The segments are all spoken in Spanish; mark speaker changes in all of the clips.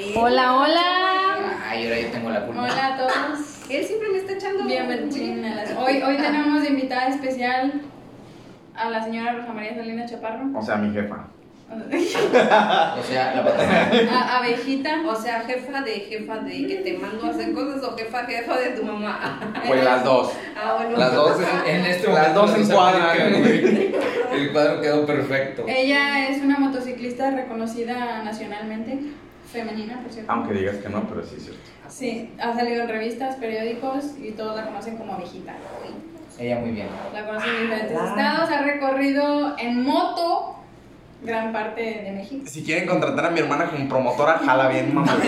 Speaker 1: Ay,
Speaker 2: Hola, hola.
Speaker 3: Ay, ahora yo tengo la culpa.
Speaker 2: Hola a todos.
Speaker 1: Él siempre me está echando.
Speaker 2: Bienvenidas. Hoy, hoy tenemos de invitada especial a la señora Rosa María Salinas Chaparro.
Speaker 4: O sea, mi jefa.
Speaker 3: O sea, la patrona.
Speaker 2: A abejita.
Speaker 1: O sea, jefa de jefa de que te mando a hacer cosas o jefa jefa de tu mamá.
Speaker 4: Pues las dos.
Speaker 1: Ah, bueno.
Speaker 4: Las dos.
Speaker 3: En este
Speaker 4: Las dos
Speaker 3: no
Speaker 4: en
Speaker 3: se
Speaker 4: cuadra.
Speaker 3: aplica, güey. El cuadro quedó perfecto.
Speaker 2: Ella es una motociclista reconocida nacionalmente, femenina, por cierto.
Speaker 4: Aunque digas que no, pero sí es cierto.
Speaker 2: Sí, ha salido en revistas, periódicos y todos la conocen como abejita.
Speaker 3: Ella muy bien.
Speaker 2: La conocen en diferentes
Speaker 1: Ah.
Speaker 2: estados, ha recorrido en moto gran parte de México.
Speaker 4: Si quieren contratar a mi hermana como promotora, jala bien, mamá.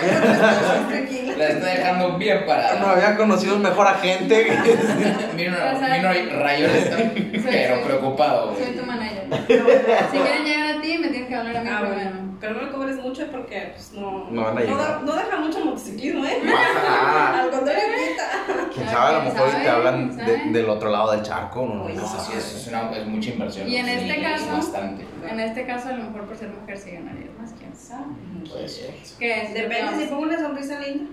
Speaker 1: No.
Speaker 3: La está dejando bien
Speaker 4: No
Speaker 3: parada.
Speaker 4: había conocido un mejor agente.
Speaker 3: Mira,
Speaker 2: O sea,
Speaker 3: mira, Rayola está pero
Speaker 2: soy-
Speaker 3: preocupado.
Speaker 2: Soy tu manager. Si quieren llegar a ti, me tienen que hablar a mí
Speaker 1: Ah,
Speaker 2: primero.
Speaker 1: bueno. Pero no le cobres mucho porque pues, no,
Speaker 4: No van a llegar.
Speaker 1: da- no deja mucho motociclismo, ¿eh?
Speaker 4: Ah,
Speaker 1: Al contrario, quita.
Speaker 4: Quién sabe, a lo mejor
Speaker 2: ¿Sabe?
Speaker 4: te hablan de- del otro lado del charco. No, no
Speaker 3: No,
Speaker 4: si
Speaker 3: es, es, una, es mucha inversión.
Speaker 2: Y en
Speaker 3: Sí,
Speaker 2: este
Speaker 3: es
Speaker 2: caso-
Speaker 3: bastante.
Speaker 2: En este caso, a lo mejor por ser mujer sí ganarías más, quién sabe.
Speaker 3: Pues,
Speaker 2: ¿Qué es?
Speaker 1: Depende si pongo una sonrisa linda.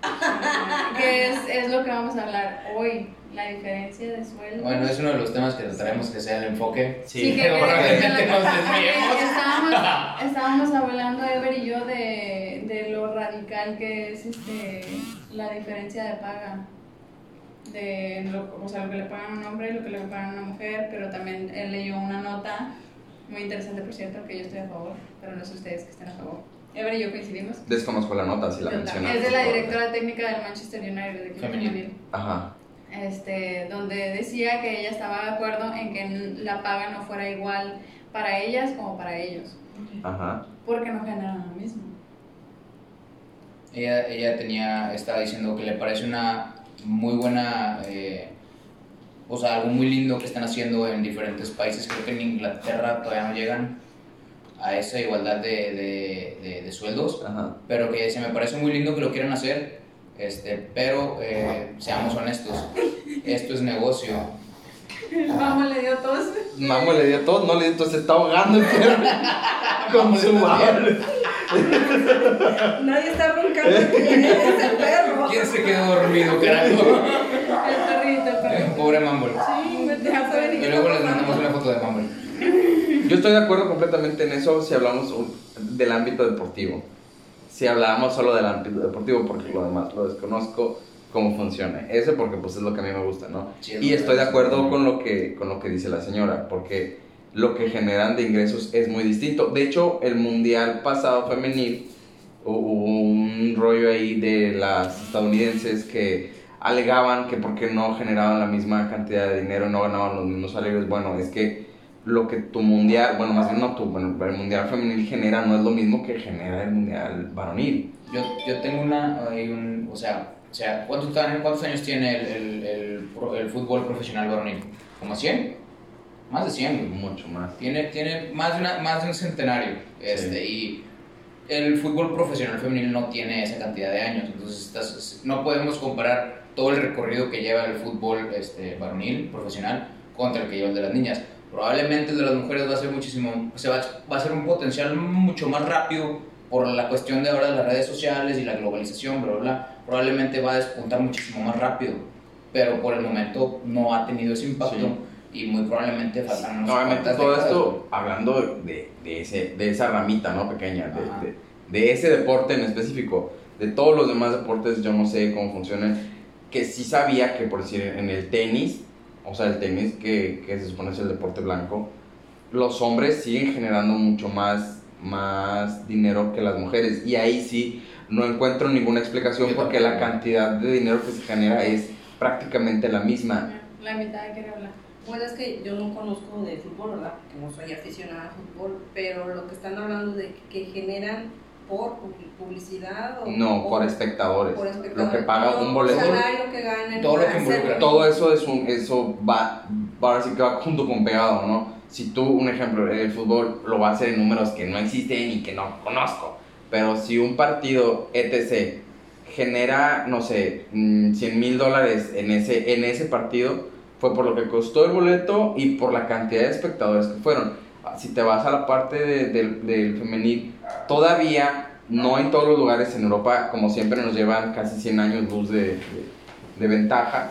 Speaker 2: ¿Qué es, es lo que vamos a hablar hoy? La diferencia de sueldo.
Speaker 3: bueno, es uno de los temas que trataremos que sea el enfoque.
Speaker 2: Sí, que,
Speaker 3: pero
Speaker 2: que-
Speaker 3: probablemente nos desviemos.
Speaker 2: estábamos, estábamos hablando Ever y yo de, de lo radical que es este la diferencia de paga de lo, o sea, lo que le pagan a un hombre y lo que le pagan a una mujer, pero también él leyó una nota muy interesante, por cierto, que yo estoy a favor, pero no sé ustedes que estén a favor. Ever y yo coincidimos.
Speaker 4: Desconozco la nota, si la mencionas.
Speaker 2: Es de la directora técnica del Manchester United, de.
Speaker 4: Ajá.
Speaker 2: Este, donde decía que ella estaba de acuerdo en que la paga no fuera igual para ellas como para ellos,
Speaker 4: Ajá.
Speaker 2: porque no generan lo mismo.
Speaker 3: Ella, ella tenía, estaba diciendo que le parece una muy buena, eh, o sea, algo muy lindo que están haciendo en diferentes países. Creo que en Inglaterra todavía no llegan a esa igualdad de, de, de- de sueldos,
Speaker 4: Ajá.
Speaker 3: pero que se me parece muy lindo que lo quieran hacer, este, pero eh, seamos honestos, esto es negocio.
Speaker 2: Vamos, le dio tos.
Speaker 4: Mamo le dio todo, no le dio todo, se está ahogando el perro con su madre.
Speaker 1: Nadie está roncando aquí, es el perro.
Speaker 3: ¿Quién se quedó dormido, carajo?
Speaker 2: El perrito, el perrito.
Speaker 3: Pobre Mumble.
Speaker 2: Sí, vete a saber
Speaker 3: Y luego les mandamos una foto de Mumble.
Speaker 4: Yo estoy de acuerdo completamente en eso si hablamos del ámbito deportivo. Si hablamos solo del ámbito deportivo, porque lo demás lo desconozco cómo funciona. Eso porque pues es lo que a mí me gusta, ¿no?
Speaker 3: Sí,
Speaker 4: Y estoy de acuerdo con lo que con lo que dice la señora, porque lo que generan de ingresos es muy distinto. De hecho, el mundial pasado femenil hu- hubo un rollo ahí de las estadounidenses que alegaban que porque no generaban la misma cantidad de dinero, no ganaban los mismos salarios. Bueno, es que lo que tu mundial, bueno, más bien no tu, bueno, el mundial femenil genera no es lo mismo que genera el mundial varonil.
Speaker 3: Yo, yo tengo una, hay un, o sea, o sea ¿cuántos, cuántos años tiene el, el, el, el fútbol profesional varonil? ¿Como 100? Más de 100. güey.
Speaker 4: Mucho más.
Speaker 3: Tiene, tiene más, de una, más de un centenario. Este, Y el fútbol profesional femenil no tiene esa cantidad de años. Entonces estás- no podemos comparar todo el recorrido que lleva el fútbol este, varonil, profesional, contra el que lleva el de las niñas. Probablemente el de las mujeres va a ser muchísimo, se va, va a ser un potencial mucho más rápido por la cuestión de ahora de las redes sociales y la globalización, bla, bla, bla. Probablemente va a despuntar muchísimo más rápido, pero por el momento no ha tenido ese impacto y muy probablemente faltan unas
Speaker 4: Obviamente todo
Speaker 3: décadas,
Speaker 4: esto hablando de, de, ese, de esa ramita, ¿no? Pequeña, de, de, de ese deporte en específico. De todos los demás deportes yo no sé cómo funcionan. Que sí sabía que por decir en el tenis, o sea, el tenis que, que se supone es el deporte blanco, los hombres siguen generando mucho más, más dinero que las mujeres. Y ahí sí no encuentro ninguna explicación porque la cantidad de dinero que se genera es prácticamente la misma.
Speaker 2: La mitad quiere hablar.
Speaker 1: Bueno, es que yo no conozco de fútbol, ¿verdad? Porque no soy aficionada a fútbol, pero lo que están hablando de que generan por publicidad o
Speaker 4: No, por espectadores.
Speaker 1: por
Speaker 4: Lo que paga
Speaker 1: Todo
Speaker 4: un boleto.
Speaker 1: Salario que.
Speaker 3: Todo lo
Speaker 1: por
Speaker 3: que
Speaker 1: hacerlo.
Speaker 3: involucra.
Speaker 4: Todo eso es un, eso va, va ahora sí que va junto con pegado, ¿no? Si tú, un ejemplo, el fútbol lo va a hacer en números que no existen y que no conozco, pero si un partido etc genera, no sé, 100 mil dólares en ese, en ese partido, fue por lo que costó el boleto y por la cantidad de espectadores que fueron. Si te vas a la parte de- del, femenil, todavía no en todos los lugares en Europa, como siempre nos llevan casi 100 años luz de, de- ventaja.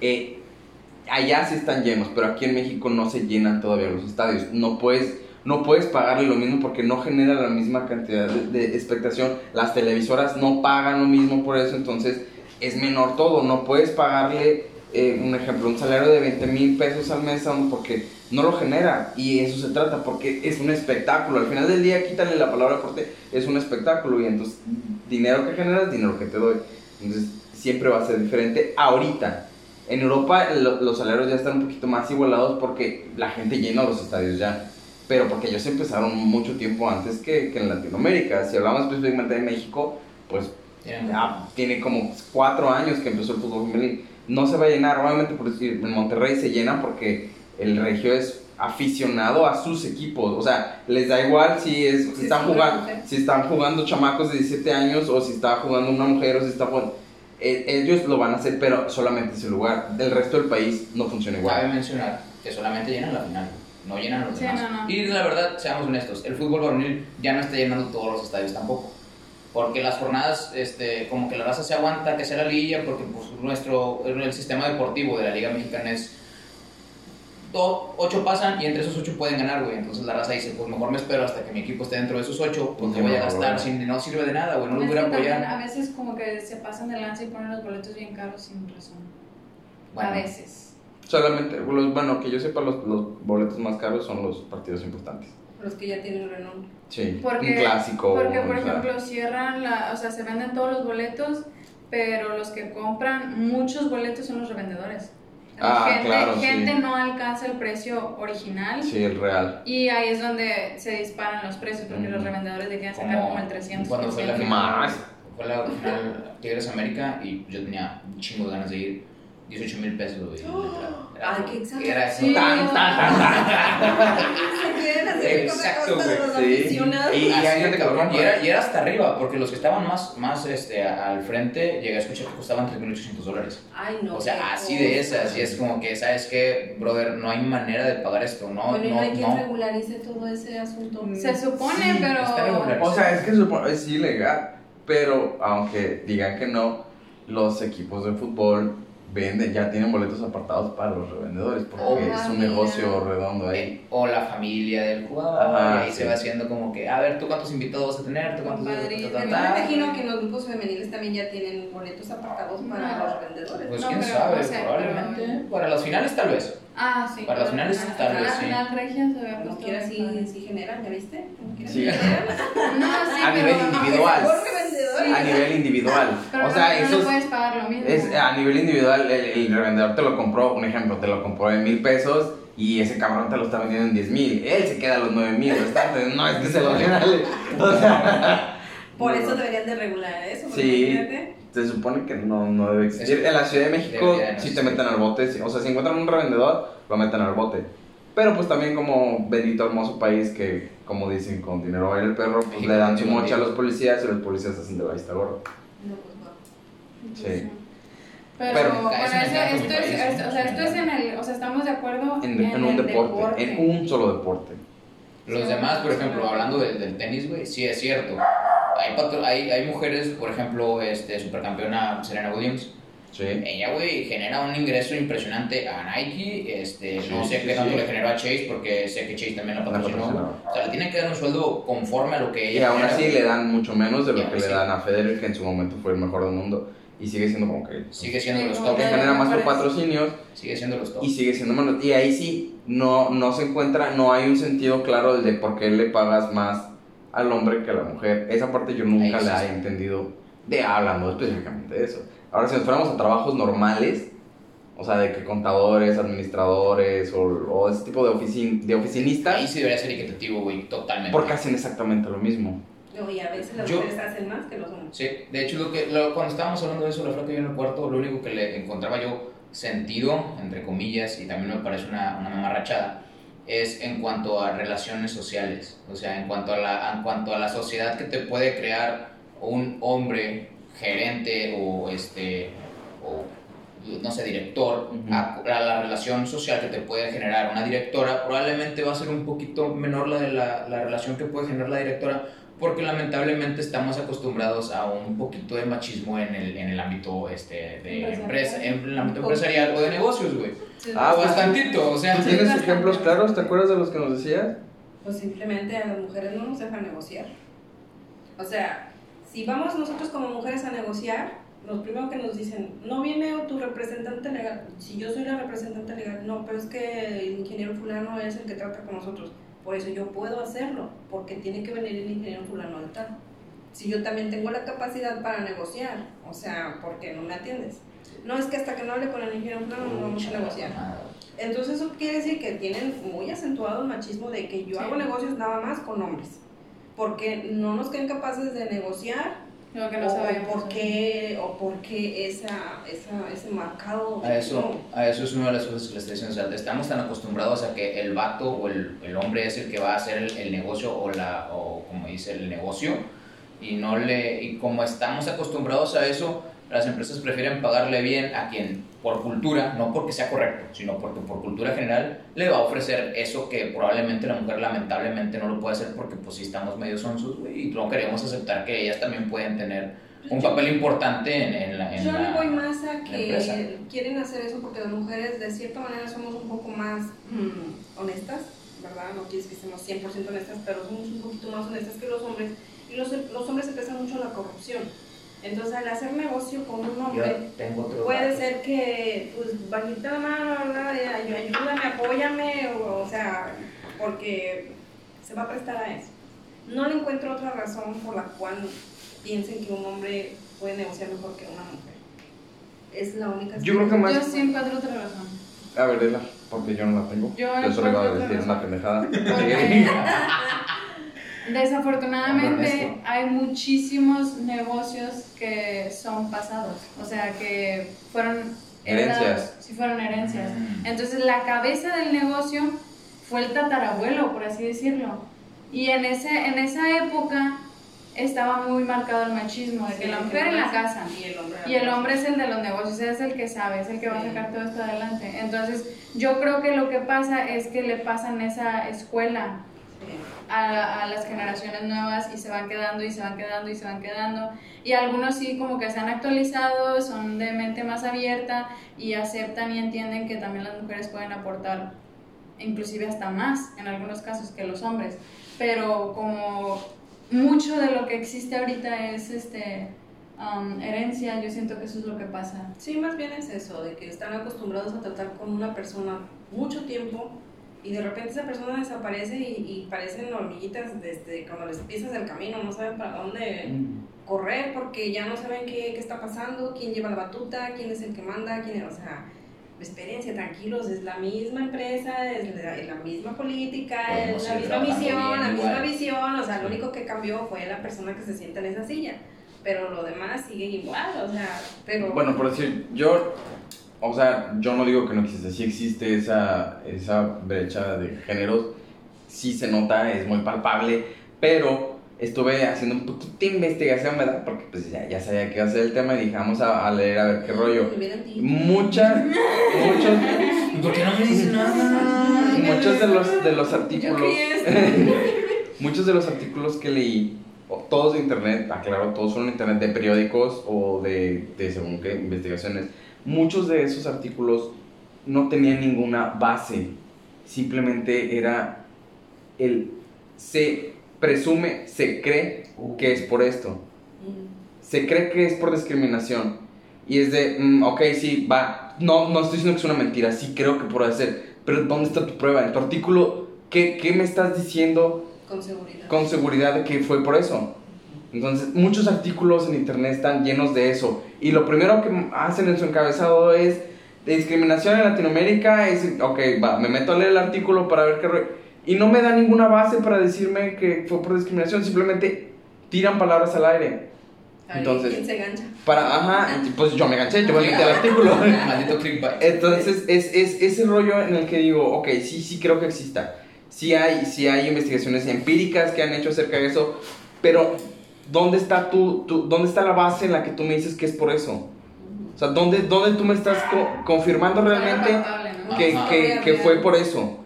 Speaker 4: Eh, allá sí están llenos, pero aquí en México no se llenan todavía los estadios. No puedes, no puedes pagarle lo mismo porque no genera la misma cantidad de expectación. Las televisoras no pagan lo mismo por eso, entonces es menor todo. No puedes pagarle, eh, un ejemplo, un salario de 20 mil pesos al mes porque no lo genera. Y eso se trata, porque es un espectáculo. Al final del día, quítale la palabra deporte, es un espectáculo. Y entonces, dinero que generas, dinero que te doy. Entonces, siempre va a ser diferente ahorita. En Europa lo- los salarios ya están un poquito más igualados porque la gente llena los estadios ya. Pero porque ellos empezaron mucho tiempo antes que, que en Latinoamérica. Si hablamos específicamente de México, pues ya tiene como cuatro años que empezó el fútbol femenil. No se va a llenar, obviamente por decir, en Monterrey se llena porque el regio es aficionado a sus equipos. O sea, les da igual si, es, si,
Speaker 1: Si
Speaker 4: están,
Speaker 1: es
Speaker 4: jugando, si están jugando chamacos de 17 años o si está jugando una mujer o si está jugando... eh, Ellos lo van a hacer, pero solamente ese lugar. Del resto del país no funciona
Speaker 3: Cabe
Speaker 4: igual.
Speaker 3: mencionar que solamente llenan la final, no llenan los
Speaker 2: Sí,
Speaker 3: demás.
Speaker 2: no, no.
Speaker 3: Y la verdad, seamos honestos, el fútbol varonil ya no está llenando todos los estadios tampoco. Porque las jornadas, este, como que la raza se aguanta, que sea la liga, porque pues, nuestro, el sistema deportivo de la Liga Mexicana es do- ocho pasan y entre esos ocho pueden ganar, güey. Entonces la raza dice, pues mejor me espero hasta que mi equipo esté dentro de esos ocho, porque
Speaker 4: Sí,
Speaker 3: voy a gastar, sin, no sirve de nada, güey, no los voy a apoyar.
Speaker 2: a veces como que se pasan de lanza y ponen los boletos bien caros sin razón.
Speaker 3: Bueno,
Speaker 2: A veces.
Speaker 4: Solamente, los, bueno, que yo sepa, los, los boletos más caros son los partidos importantes.
Speaker 1: Los que ya tienen renombre.
Speaker 4: Sí,
Speaker 2: Porque-
Speaker 4: un clásico.
Speaker 2: Porque,
Speaker 4: o
Speaker 2: por
Speaker 4: sea,
Speaker 2: ejemplo, cierran la, o sea, se venden todos los boletos, pero los que compran muchos boletos son los revendedores.
Speaker 4: Ah,
Speaker 2: gente
Speaker 4: claro, sí.
Speaker 2: gente no alcanza el precio original
Speaker 4: Sí, el real.
Speaker 2: y ahí es donde se disparan los precios porque los revendedores le quieren sacar como, el 300%.
Speaker 3: Cuando fue la final,
Speaker 4: Más.
Speaker 3: fue la final Tigres América y yo tenía un chingo de ganas de ir. 18 mil pesos, güey. Era-
Speaker 1: Ay, qué exagerado.
Speaker 3: Era
Speaker 2: Sí.
Speaker 3: tan, tan, tan, tan.
Speaker 1: Se quieren hacer
Speaker 3: Exacto, güey.
Speaker 4: Sí. Y- gente que
Speaker 3: cabrón. Y era, y era hasta arriba, porque los que estaban más, más este, al frente, llegué a escuchar que costaban 3.800 dólares.
Speaker 1: Ay, no.
Speaker 3: O sea, así de esas. Y es como que, ¿sabes qué, brother? No hay manera de pagar esto. No,
Speaker 1: Bueno, y no hay
Speaker 3: no,
Speaker 1: quien
Speaker 3: no.
Speaker 1: regularice todo ese asunto.
Speaker 2: Se supone,
Speaker 3: Sí,
Speaker 2: pero...
Speaker 4: O sea, es que supo- es ilegal, pero aunque digan que no, los equipos de fútbol venden, ya tienen boletos apartados para los revendedores, porque
Speaker 1: Oh,
Speaker 4: es un
Speaker 1: mira.
Speaker 4: negocio redondo ahí.
Speaker 3: Eh, O la familia del jugador.
Speaker 4: Ajá,
Speaker 3: y ahí
Speaker 4: sí.
Speaker 3: se va haciendo como que, a ver, ¿tú cuántos invitados vas a tener? ¿Tú cuántos
Speaker 2: Compadrito.
Speaker 3: ta, ta,
Speaker 1: Yo
Speaker 3: ta?
Speaker 1: me imagino que en los grupos femeniles también ya tienen boletos apartados para
Speaker 2: No.
Speaker 1: los vendedores.
Speaker 3: Pues
Speaker 2: No,
Speaker 3: quién
Speaker 2: pero,
Speaker 3: sabe,
Speaker 2: o sea,
Speaker 3: probablemente.
Speaker 2: pero-
Speaker 3: Para las finales, tal vez.
Speaker 2: Ah, sí.
Speaker 3: Para las finales, tal vez,
Speaker 2: La
Speaker 3: sí.
Speaker 2: final regia se había puesto bien padre.
Speaker 1: sí, ¿ya viste?
Speaker 4: Sí.
Speaker 2: No, sí,
Speaker 4: A
Speaker 2: pero-
Speaker 4: nivel individual. A nivel individual.
Speaker 2: Pero
Speaker 4: o sea,
Speaker 2: no,
Speaker 4: eso
Speaker 2: puedes pagar lo mismo.
Speaker 4: es a nivel individual. El, el revendedor te lo compró, un ejemplo, te lo compró en mil pesos y ese cabrón te lo está vendiendo en 10 mil. Él se queda los 9 mil restantes. No es que se lo regale. O sea,
Speaker 1: Por
Speaker 4: no.
Speaker 1: eso deberían de regular eso. porque
Speaker 4: Sí.
Speaker 1: imagínate.
Speaker 4: Se supone que no, no debe existir. En la Ciudad de México
Speaker 3: Debería de
Speaker 4: sí te meten al bote. O sea, si encuentran un revendedor, lo meten al bote. Pero pues también como bendito hermoso país que, como dicen, con dinero baila el perro, pues
Speaker 3: México
Speaker 4: le dan su mocha a los policías y los policías hacen de la vista gorda.
Speaker 1: No, pues no.
Speaker 4: Sí.
Speaker 2: Pero,
Speaker 4: Pero-
Speaker 2: bueno,
Speaker 3: Es un
Speaker 2: eso-
Speaker 3: encanto
Speaker 2: esto, es,
Speaker 3: país,
Speaker 2: esto-
Speaker 3: ¿no?
Speaker 2: o sea, esto es en el, o sea, estamos de acuerdo
Speaker 4: En, en un
Speaker 2: el
Speaker 4: deporte, en un solo deporte.
Speaker 3: Los
Speaker 2: Sí,
Speaker 3: demás, por ejemplo, hablando del, del tenis, güey, sí es cierto. Hay, patro- hay, hay mujeres, por ejemplo, este, supercampeona Serena Williams.
Speaker 4: Sí.
Speaker 3: Ella, güey, genera un ingreso impresionante a Nike. Este, no
Speaker 4: Sí,
Speaker 3: sé
Speaker 4: sí,
Speaker 3: qué tanto
Speaker 4: sí.
Speaker 3: le generó a Chase, porque sé que Chase también La patrocinó. O sea, le tienen que dar un sueldo conforme a lo que
Speaker 4: Y
Speaker 3: ella
Speaker 4: aún
Speaker 3: genera,
Speaker 4: así le dan mucho menos de
Speaker 3: Y
Speaker 4: lo
Speaker 3: aún
Speaker 4: que le dan a Federer, que en su momento fue el mejor del mundo. Y sigue siendo como que...
Speaker 3: Sigue siendo los top.
Speaker 4: genera más por patrocinios
Speaker 3: Sigue siendo los top.
Speaker 4: y sigue siendo menos. Y ahí sí, no, no se encuentra, no hay un sentido claro de por qué le pagas más al hombre que a la mujer. Esa parte yo nunca
Speaker 3: Ahí
Speaker 4: la
Speaker 3: sí.
Speaker 4: he entendido, de hablando específicamente de eso. Ahora, si nos fuéramos a trabajos normales, o sea, de que contadores, administradores o, o ese tipo de, oficin, de
Speaker 3: Ahí
Speaker 4: oficinistas,
Speaker 3: sí debería ser equitativo, güey, totalmente.
Speaker 4: porque hacen exactamente lo mismo.
Speaker 1: No, y a veces las
Speaker 3: Yo-
Speaker 1: mujeres hacen más que los hombres.
Speaker 3: Sí, de hecho, lo que, lo- cuando estábamos hablando de eso, la flaca yo en el cuarto, lo único que le encontraba yo sentido, entre comillas, y también me parece una, una mamarrachada, es en cuanto a relaciones sociales. O sea, en cuanto a, la, en cuanto a la sociedad que te puede crear un hombre gerente o, este, o no sé, director, a, a la relación social que te puede generar una directora, probablemente va a ser un poquito menor la de la, la relación que puede generar la directora, porque lamentablemente estamos acostumbrados a un poquito de machismo en el, en el ámbito este, de empresa, en el ámbito empresarial o de negocios, güey.
Speaker 4: Ah,
Speaker 3: o
Speaker 4: pues,
Speaker 3: bastantito, o sea,
Speaker 4: ¿Tú
Speaker 2: Sí,
Speaker 4: tienes ejemplos claros? ¿Te acuerdas de los que nos decías?
Speaker 1: Pues simplemente a las mujeres no nos dejan negociar. O sea, si vamos nosotros como mujeres a negociar, lo primero que nos dicen, no viene tu representante legal. Si yo soy la representante legal, no, pero es que el ingeniero fulano es el que trata con nosotros. Por eso yo puedo hacerlo, porque tiene que venir el ingeniero fulano de tal. Si yo también tengo la capacidad para negociar, o sea, ¿por qué no me atiendes? No es que hasta que no hable con el ingeniero fulano no vamos a negociar. Entonces eso quiere decir que tienen muy acentuado el machismo de que yo
Speaker 2: Sí.
Speaker 1: hago negocios nada más con hombres. Porque no nos creen capaces de negociar
Speaker 2: Lo que no
Speaker 1: o,
Speaker 2: sabemos.
Speaker 1: por qué, o por qué esa, esa, ese marcado...
Speaker 3: A eso, a eso es una de las cosas que le estoy diciendo. O sea, estamos tan acostumbrados a que el vato o el, el hombre es el que va a hacer el, el negocio o, la, o como dice el negocio y no le y como estamos acostumbrados a eso, las empresas prefieren pagarle bien a quien por cultura, no porque sea correcto, sino porque por cultura general le va a ofrecer eso que probablemente la mujer lamentablemente no lo puede hacer porque pues sí estamos medio sonsos güey, y no queremos aceptar que ellas también pueden tener un papel importante en, en la en
Speaker 1: Yo le
Speaker 3: la-
Speaker 1: voy más a que quieren hacer eso porque las mujeres de cierta manera somos un poco más mm, honestas, ¿verdad? No quieres que estemos 100% honestas, pero somos un poquito más honestas que los hombres. Y los, los hombres se prestan mucho la corrupción. Entonces, al hacer negocio con un hombre, puede
Speaker 3: dato.
Speaker 1: ser que, pues, bajita la mano, ¿verdad? Ayúdame, apóyame, o, o sea, porque se va a prestar a eso. No le encuentro otra razón por la cual piensen que un hombre puede negociar mejor que una mujer. Es la única.
Speaker 4: Yo creo que más-
Speaker 2: Yo sí encuentro otra razón.
Speaker 4: A ver, dila, porque yo no la tengo.
Speaker 2: Yo
Speaker 4: Yo solo de
Speaker 2: encuentro
Speaker 4: decir una pendejada.
Speaker 2: Desafortunadamente hay muchísimos negocios que son pasados, o sea, que fueron heredados,
Speaker 4: Herencias.
Speaker 2: sí fueron herencias.
Speaker 3: Mm.
Speaker 2: Entonces la cabeza del negocio fue el tatarabuelo, por así decirlo. Y en, ese, en esa época estaba muy marcado el machismo, de que la mujer en la casa
Speaker 1: Y el hombre.
Speaker 2: y el hombre es el de los negocios, es el que sabe, es el que va a
Speaker 1: Sí.
Speaker 2: sacar todo esto adelante. Entonces, yo creo que lo que pasa es que le pasan esa escuela
Speaker 1: Sí.
Speaker 2: A, a las generaciones nuevas y se van quedando y se van quedando y se van quedando. Y algunos sí como que se han actualizado, son de mente más abierta y aceptan y entienden que también las mujeres pueden aportar, inclusive hasta más en algunos casos que los hombres. Pero como mucho de lo que existe ahorita es este um, herencia, yo siento que eso es lo que pasa.
Speaker 1: Sí, más bien es eso, de que están acostumbrados a tratar con una persona mucho tiempo y de repente esa persona desaparece y, y parecen hormiguitas desde cuando les pisas el camino, no saben para dónde
Speaker 3: Mm.
Speaker 1: correr porque ya no saben qué, qué está pasando, quién lleva la batuta, quién es el que manda, quién o sea, espérense, tranquilos, es la misma empresa, es la, es la misma política,
Speaker 3: Podemos
Speaker 1: es la misma misión,
Speaker 3: bien
Speaker 1: la misma visión, o sea,
Speaker 3: Sí.
Speaker 1: lo único que cambió fue la persona que se sienta en esa silla, pero lo demás sigue igual, o sea, pero...
Speaker 4: Bueno, por decir, yo, o sea, yo no digo que no existe, sí existe esa, esa brecha de géneros, sí se nota, es muy palpable, pero estuve haciendo un poquito de investigación, ¿verdad? Porque pues ya, ya sabía que iba a ser el tema y dije, vamos a, a leer a ver qué rollo. Muchas, muchos,
Speaker 3: ¿Por qué no me dices nada?
Speaker 4: muchos de los, de los artículos... Muchos de los artículos que leí, o todos de internet, aclaro, todos son de internet de periódicos o de, de según qué investigaciones, muchos de esos artículos no tenían ninguna base, simplemente era el se presume, se cree que es por esto,
Speaker 1: Mm.
Speaker 4: se cree que es por discriminación y es de, mm, ok, sí, va, no, no estoy diciendo que es una mentira, sí creo que puede ser, pero ¿dónde está tu prueba? En tu artículo, ¿qué, qué me estás diciendo?
Speaker 1: Con seguridad.
Speaker 4: con seguridad de que fue por eso. Entonces, muchos artículos en internet están llenos de eso. Y lo primero que hacen en su encabezado es de discriminación en Latinoamérica. Es, ok, va, me meto a leer el artículo para ver qué... Y no me da ninguna base para decirme que fue por discriminación. Simplemente tiran palabras al aire. Entonces-
Speaker 1: ¿Quién se gancha?
Speaker 4: Para, ajá, pues yo me ganché, yo me metí al artículo.
Speaker 3: Maldito clickbait.
Speaker 4: Entonces, es, es ese rollo en el que digo, ok, sí, sí creo que exista. Sí hay, sí hay investigaciones empíricas que han hecho acerca de eso, pero ¿dónde está, tu, tu- ¿dónde está la base en la que tú me dices que es por eso? O sea, ¿dónde, dónde tú me estás co- confirmando realmente
Speaker 2: ¿no?
Speaker 4: que, que, que fue por eso?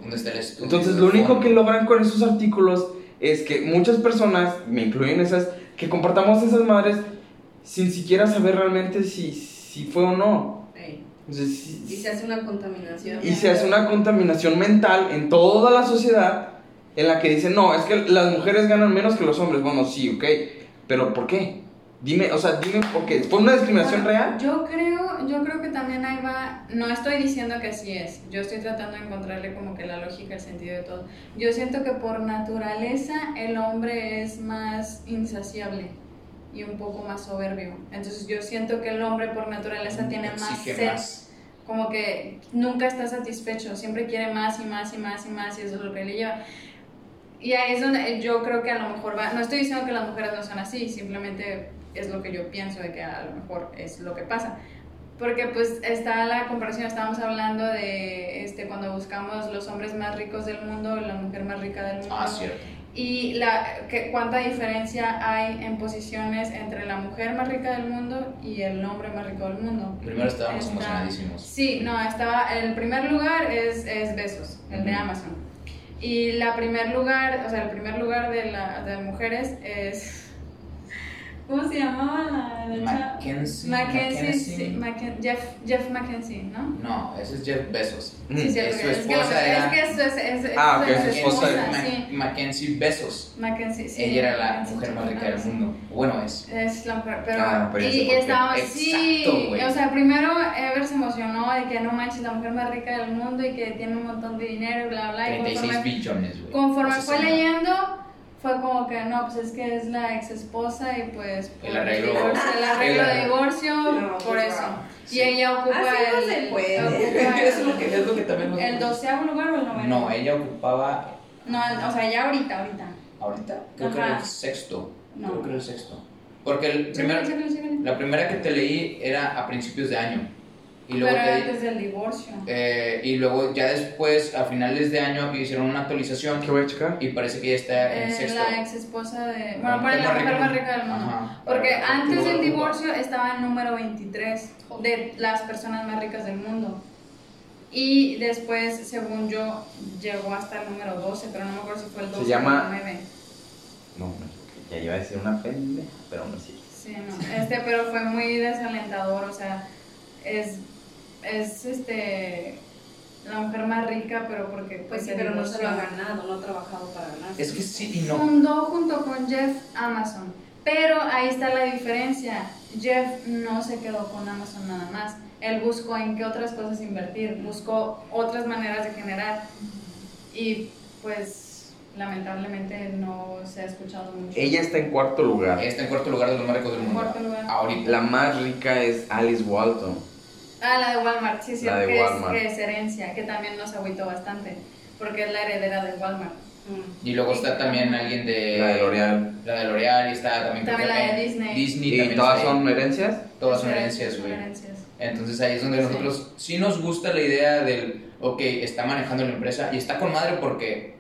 Speaker 4: Entonces, lo único que logran con esos artículos es que muchas personas, me incluyen esas, que compartamos esas madres sin siquiera saber realmente si, si fue o no. Entonces, si-
Speaker 1: Y se hace una contaminación.
Speaker 4: y se hace una contaminación mental en toda la sociedad en la que dicen, no, es que las mujeres ganan menos que los hombres. Bueno, sí, ok, pero ¿por qué? Dime, o sea, dime por qué. ¿Fue una discriminación
Speaker 2: Bueno,
Speaker 4: real?
Speaker 2: Yo creo, yo creo que también ahí va, no estoy diciendo que así es, yo estoy tratando de encontrarle como que la lógica, el sentido de todo. Yo siento que por naturaleza el hombre es más insaciable y un poco más soberbio. Entonces yo siento que el hombre por naturaleza tiene más sed,
Speaker 3: más.
Speaker 2: como que nunca está satisfecho, siempre quiere más y más y más y más y eso es lo que le lleva. Y ahí es donde yo creo que a lo mejor va, no estoy diciendo que las mujeres no son así, simplemente es lo que yo pienso de que a lo mejor es lo que pasa. Porque pues está la comparación, estábamos hablando de este cuando buscamos los hombres más ricos del mundo, la mujer más rica del mundo.
Speaker 3: Ah, cierto.
Speaker 2: Y la, que, cuánta diferencia hay en posiciones entre la mujer más rica del mundo y el hombre más rico del mundo.
Speaker 3: Primero estábamos
Speaker 2: Está-
Speaker 3: emocionadísimos.
Speaker 2: Sí, no, estaba, el primer lugar es, es Besos, el de
Speaker 3: Ujú.
Speaker 2: Amazon. Y la primer lugar, o sea, el primer lugar de, la, de mujeres es... ¿Cómo se llamaba la, la chava?
Speaker 3: Mackenzie.
Speaker 2: Mackenzie, sí, Macken- Jeff, Jeff Mackenzie, ¿no?
Speaker 3: No, ese es Jeff Bezos.
Speaker 2: Sí, sí,
Speaker 3: Es su
Speaker 2: que,
Speaker 3: esposa era-
Speaker 2: es que eso es, es, es-
Speaker 4: Ah, ok,
Speaker 2: es
Speaker 4: su esposa
Speaker 2: esposa,
Speaker 3: Ma-
Speaker 2: sí.
Speaker 3: Mackenzie Bezos.
Speaker 2: Mackenzie, sí.
Speaker 3: Ella era la
Speaker 2: Mackenzie,
Speaker 3: mujer más rica del mundo. Bueno, es.
Speaker 2: Es la mujer, pero,
Speaker 4: Ah, pero
Speaker 2: y,
Speaker 4: por qué.
Speaker 2: estábamos, sí,
Speaker 3: Exacto, güey.
Speaker 2: o sea, primero Ever se emocionó de que no manches, la mujer más rica del mundo y que tiene un montón de dinero y bla, bla, y
Speaker 3: 36
Speaker 2: conforme,
Speaker 3: billones, güey.
Speaker 2: conforme fue leyendo, fue como que no, pues es que es la ex esposa y pues por
Speaker 3: El arreglo-
Speaker 2: divorcio, el arreglo
Speaker 3: el
Speaker 2: de divorcio,
Speaker 1: No,
Speaker 2: por
Speaker 1: pues,
Speaker 2: eso. Y ella ocupa
Speaker 1: Así no
Speaker 2: el,
Speaker 1: se puede.
Speaker 2: ocupa
Speaker 3: Eso es lo que, es lo que también nos
Speaker 2: el doceavo lugar o el noveno.
Speaker 3: No, ella ocupaba.
Speaker 2: No, el- o sea, ya ahorita, ahorita.
Speaker 3: Ahorita, creo que era el sexto.
Speaker 2: No.
Speaker 3: Creo que era el sexto. Porque el primer, la primera que te leí era a principios de año. Y luego,
Speaker 2: Pero
Speaker 3: te-
Speaker 2: antes del divorcio.
Speaker 3: eh, y luego ya después, a finales de año, hicieron una actualización
Speaker 4: ¿Qué voy a checar?
Speaker 3: y parece que ya está en
Speaker 2: Eh,
Speaker 3: sexto.
Speaker 2: la ex esposa de.
Speaker 3: La
Speaker 2: Bueno, por la
Speaker 3: mujer más rica.
Speaker 2: del mundo.
Speaker 3: Ajá.
Speaker 2: Porque
Speaker 3: Para-
Speaker 2: antes
Speaker 3: para-
Speaker 2: del divorcio estaba en número 23 de las personas más ricas del mundo. Y después, según yo, llegó hasta el número 12, pero no me acuerdo si fue el 12
Speaker 4: llama-
Speaker 2: o el 9.
Speaker 4: No, no, ya iba a decir una pendeja, pero no sí.
Speaker 2: Sí, no. Este, pero fue muy desalentador, o sea, es, es este, la mujer más rica, pero porque
Speaker 1: Pues sí, pero no se lo ha ganado, no ha trabajado para ganar.
Speaker 3: Es que sí y no.
Speaker 2: Fundó junto con Jeff Amazon. Pero ahí está la diferencia. Jeff no se quedó con Amazon nada más. Él buscó en qué otras cosas invertir, buscó otras maneras de generar. Y pues lamentablemente no se ha escuchado mucho.
Speaker 4: Ella está en cuarto lugar.
Speaker 3: Está en cuarto lugar de los más ricos del
Speaker 2: En
Speaker 3: mundo.
Speaker 2: cuarto lugar.
Speaker 3: Ahorita.
Speaker 4: La más rica es Alice Walton.
Speaker 2: Ah, la de Walmart, sí, sí,
Speaker 4: La de
Speaker 2: que,
Speaker 4: Walmart.
Speaker 2: Es, que es herencia, que también nos agüitó bastante, porque es la heredera de Walmart.
Speaker 1: Mm.
Speaker 3: Y luego está también alguien de.
Speaker 4: La de L'Oreal.
Speaker 3: La de L'Oreal y está también.
Speaker 2: También la de Disney.
Speaker 3: Disney
Speaker 4: ¿Y
Speaker 3: también
Speaker 4: todas son herencias?
Speaker 3: Todas son herencias,
Speaker 2: son
Speaker 3: güey.
Speaker 2: herencias.
Speaker 3: Entonces ahí es donde
Speaker 2: Sí.
Speaker 3: nosotros sí nos gusta la idea del, ok, está manejando la empresa y está con madre porque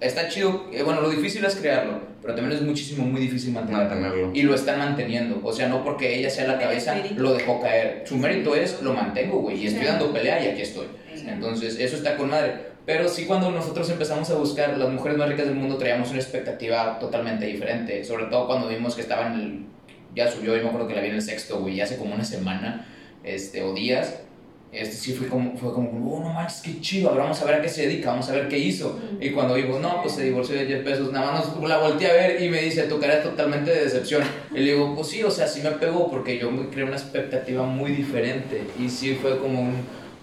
Speaker 3: está chido, eh, bueno, lo difícil es crearlo, pero también es muchísimo, muy difícil mantenerlo.
Speaker 4: Mantenerlo.
Speaker 3: Y lo están manteniendo, o sea, no porque ella sea la cabeza,
Speaker 1: mérito.
Speaker 3: lo dejó caer. Su mérito es, lo mantengo, güey, y estoy dando pelea y aquí estoy. Entonces, eso está con madre. Pero sí cuando nosotros empezamos a buscar las mujeres más ricas del mundo traíamos una expectativa totalmente diferente. Sobre todo cuando vimos que estaba en el... Ya subió, yo me acuerdo que la vi en el sexto, güey, hace como una semana este, o días. Este sí fue como, fue como, oh, no manches, qué chido, ahora vamos a ver a qué se dedica, vamos a ver qué hizo. Y cuando vimos, no, pues se divorció de 10 pesos, nada más nos, la volteé a ver y me dice, tu cara es totalmente de decepción. Y le digo, pues sí, o sea, sí me pegó porque yo me creé una expectativa muy diferente. Y sí fue como un,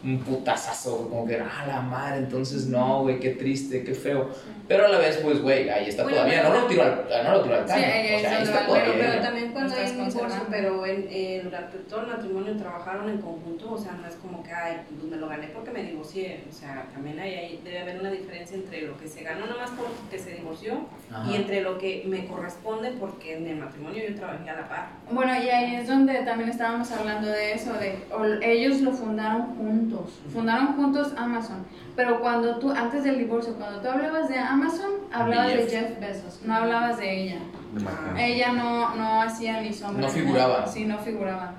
Speaker 3: un putazazo, como que, ah, la madre, entonces no, güey, qué triste, qué feo. Pero a la vez, pues, güey, ahí está
Speaker 1: Bueno,
Speaker 3: todavía, no lo tiro al, no lo tiro al
Speaker 2: Sí,
Speaker 3: caño.
Speaker 2: ahí
Speaker 3: o sea, ahí
Speaker 2: es
Speaker 3: está todavía.
Speaker 1: Pero también cuando
Speaker 2: Estás
Speaker 1: hay un divorcio, pero en, eh, durante todo el matrimonio trabajaron en conjunto, o sea, no es como que, ay, pues me lo gané porque me divorcié, o sea, también hay, hay- debe haber una diferencia entre lo que se ganó nomás porque se divorció
Speaker 3: Ajá.
Speaker 1: y entre lo que me corresponde porque en el matrimonio yo trabajé a la par.
Speaker 2: Bueno, y ahí es donde también estábamos hablando de eso, de o- ellos lo fundaron juntos, fundaron juntos Amazon, pero cuando tú, antes del divorcio, cuando tú hablabas de Amazon, hablabas de
Speaker 3: Jeff.
Speaker 2: Jeff Bezos, no hablabas de ella. Ella no, no hacía ni sombra.
Speaker 3: No figuraba.
Speaker 2: Sí, no figuraba.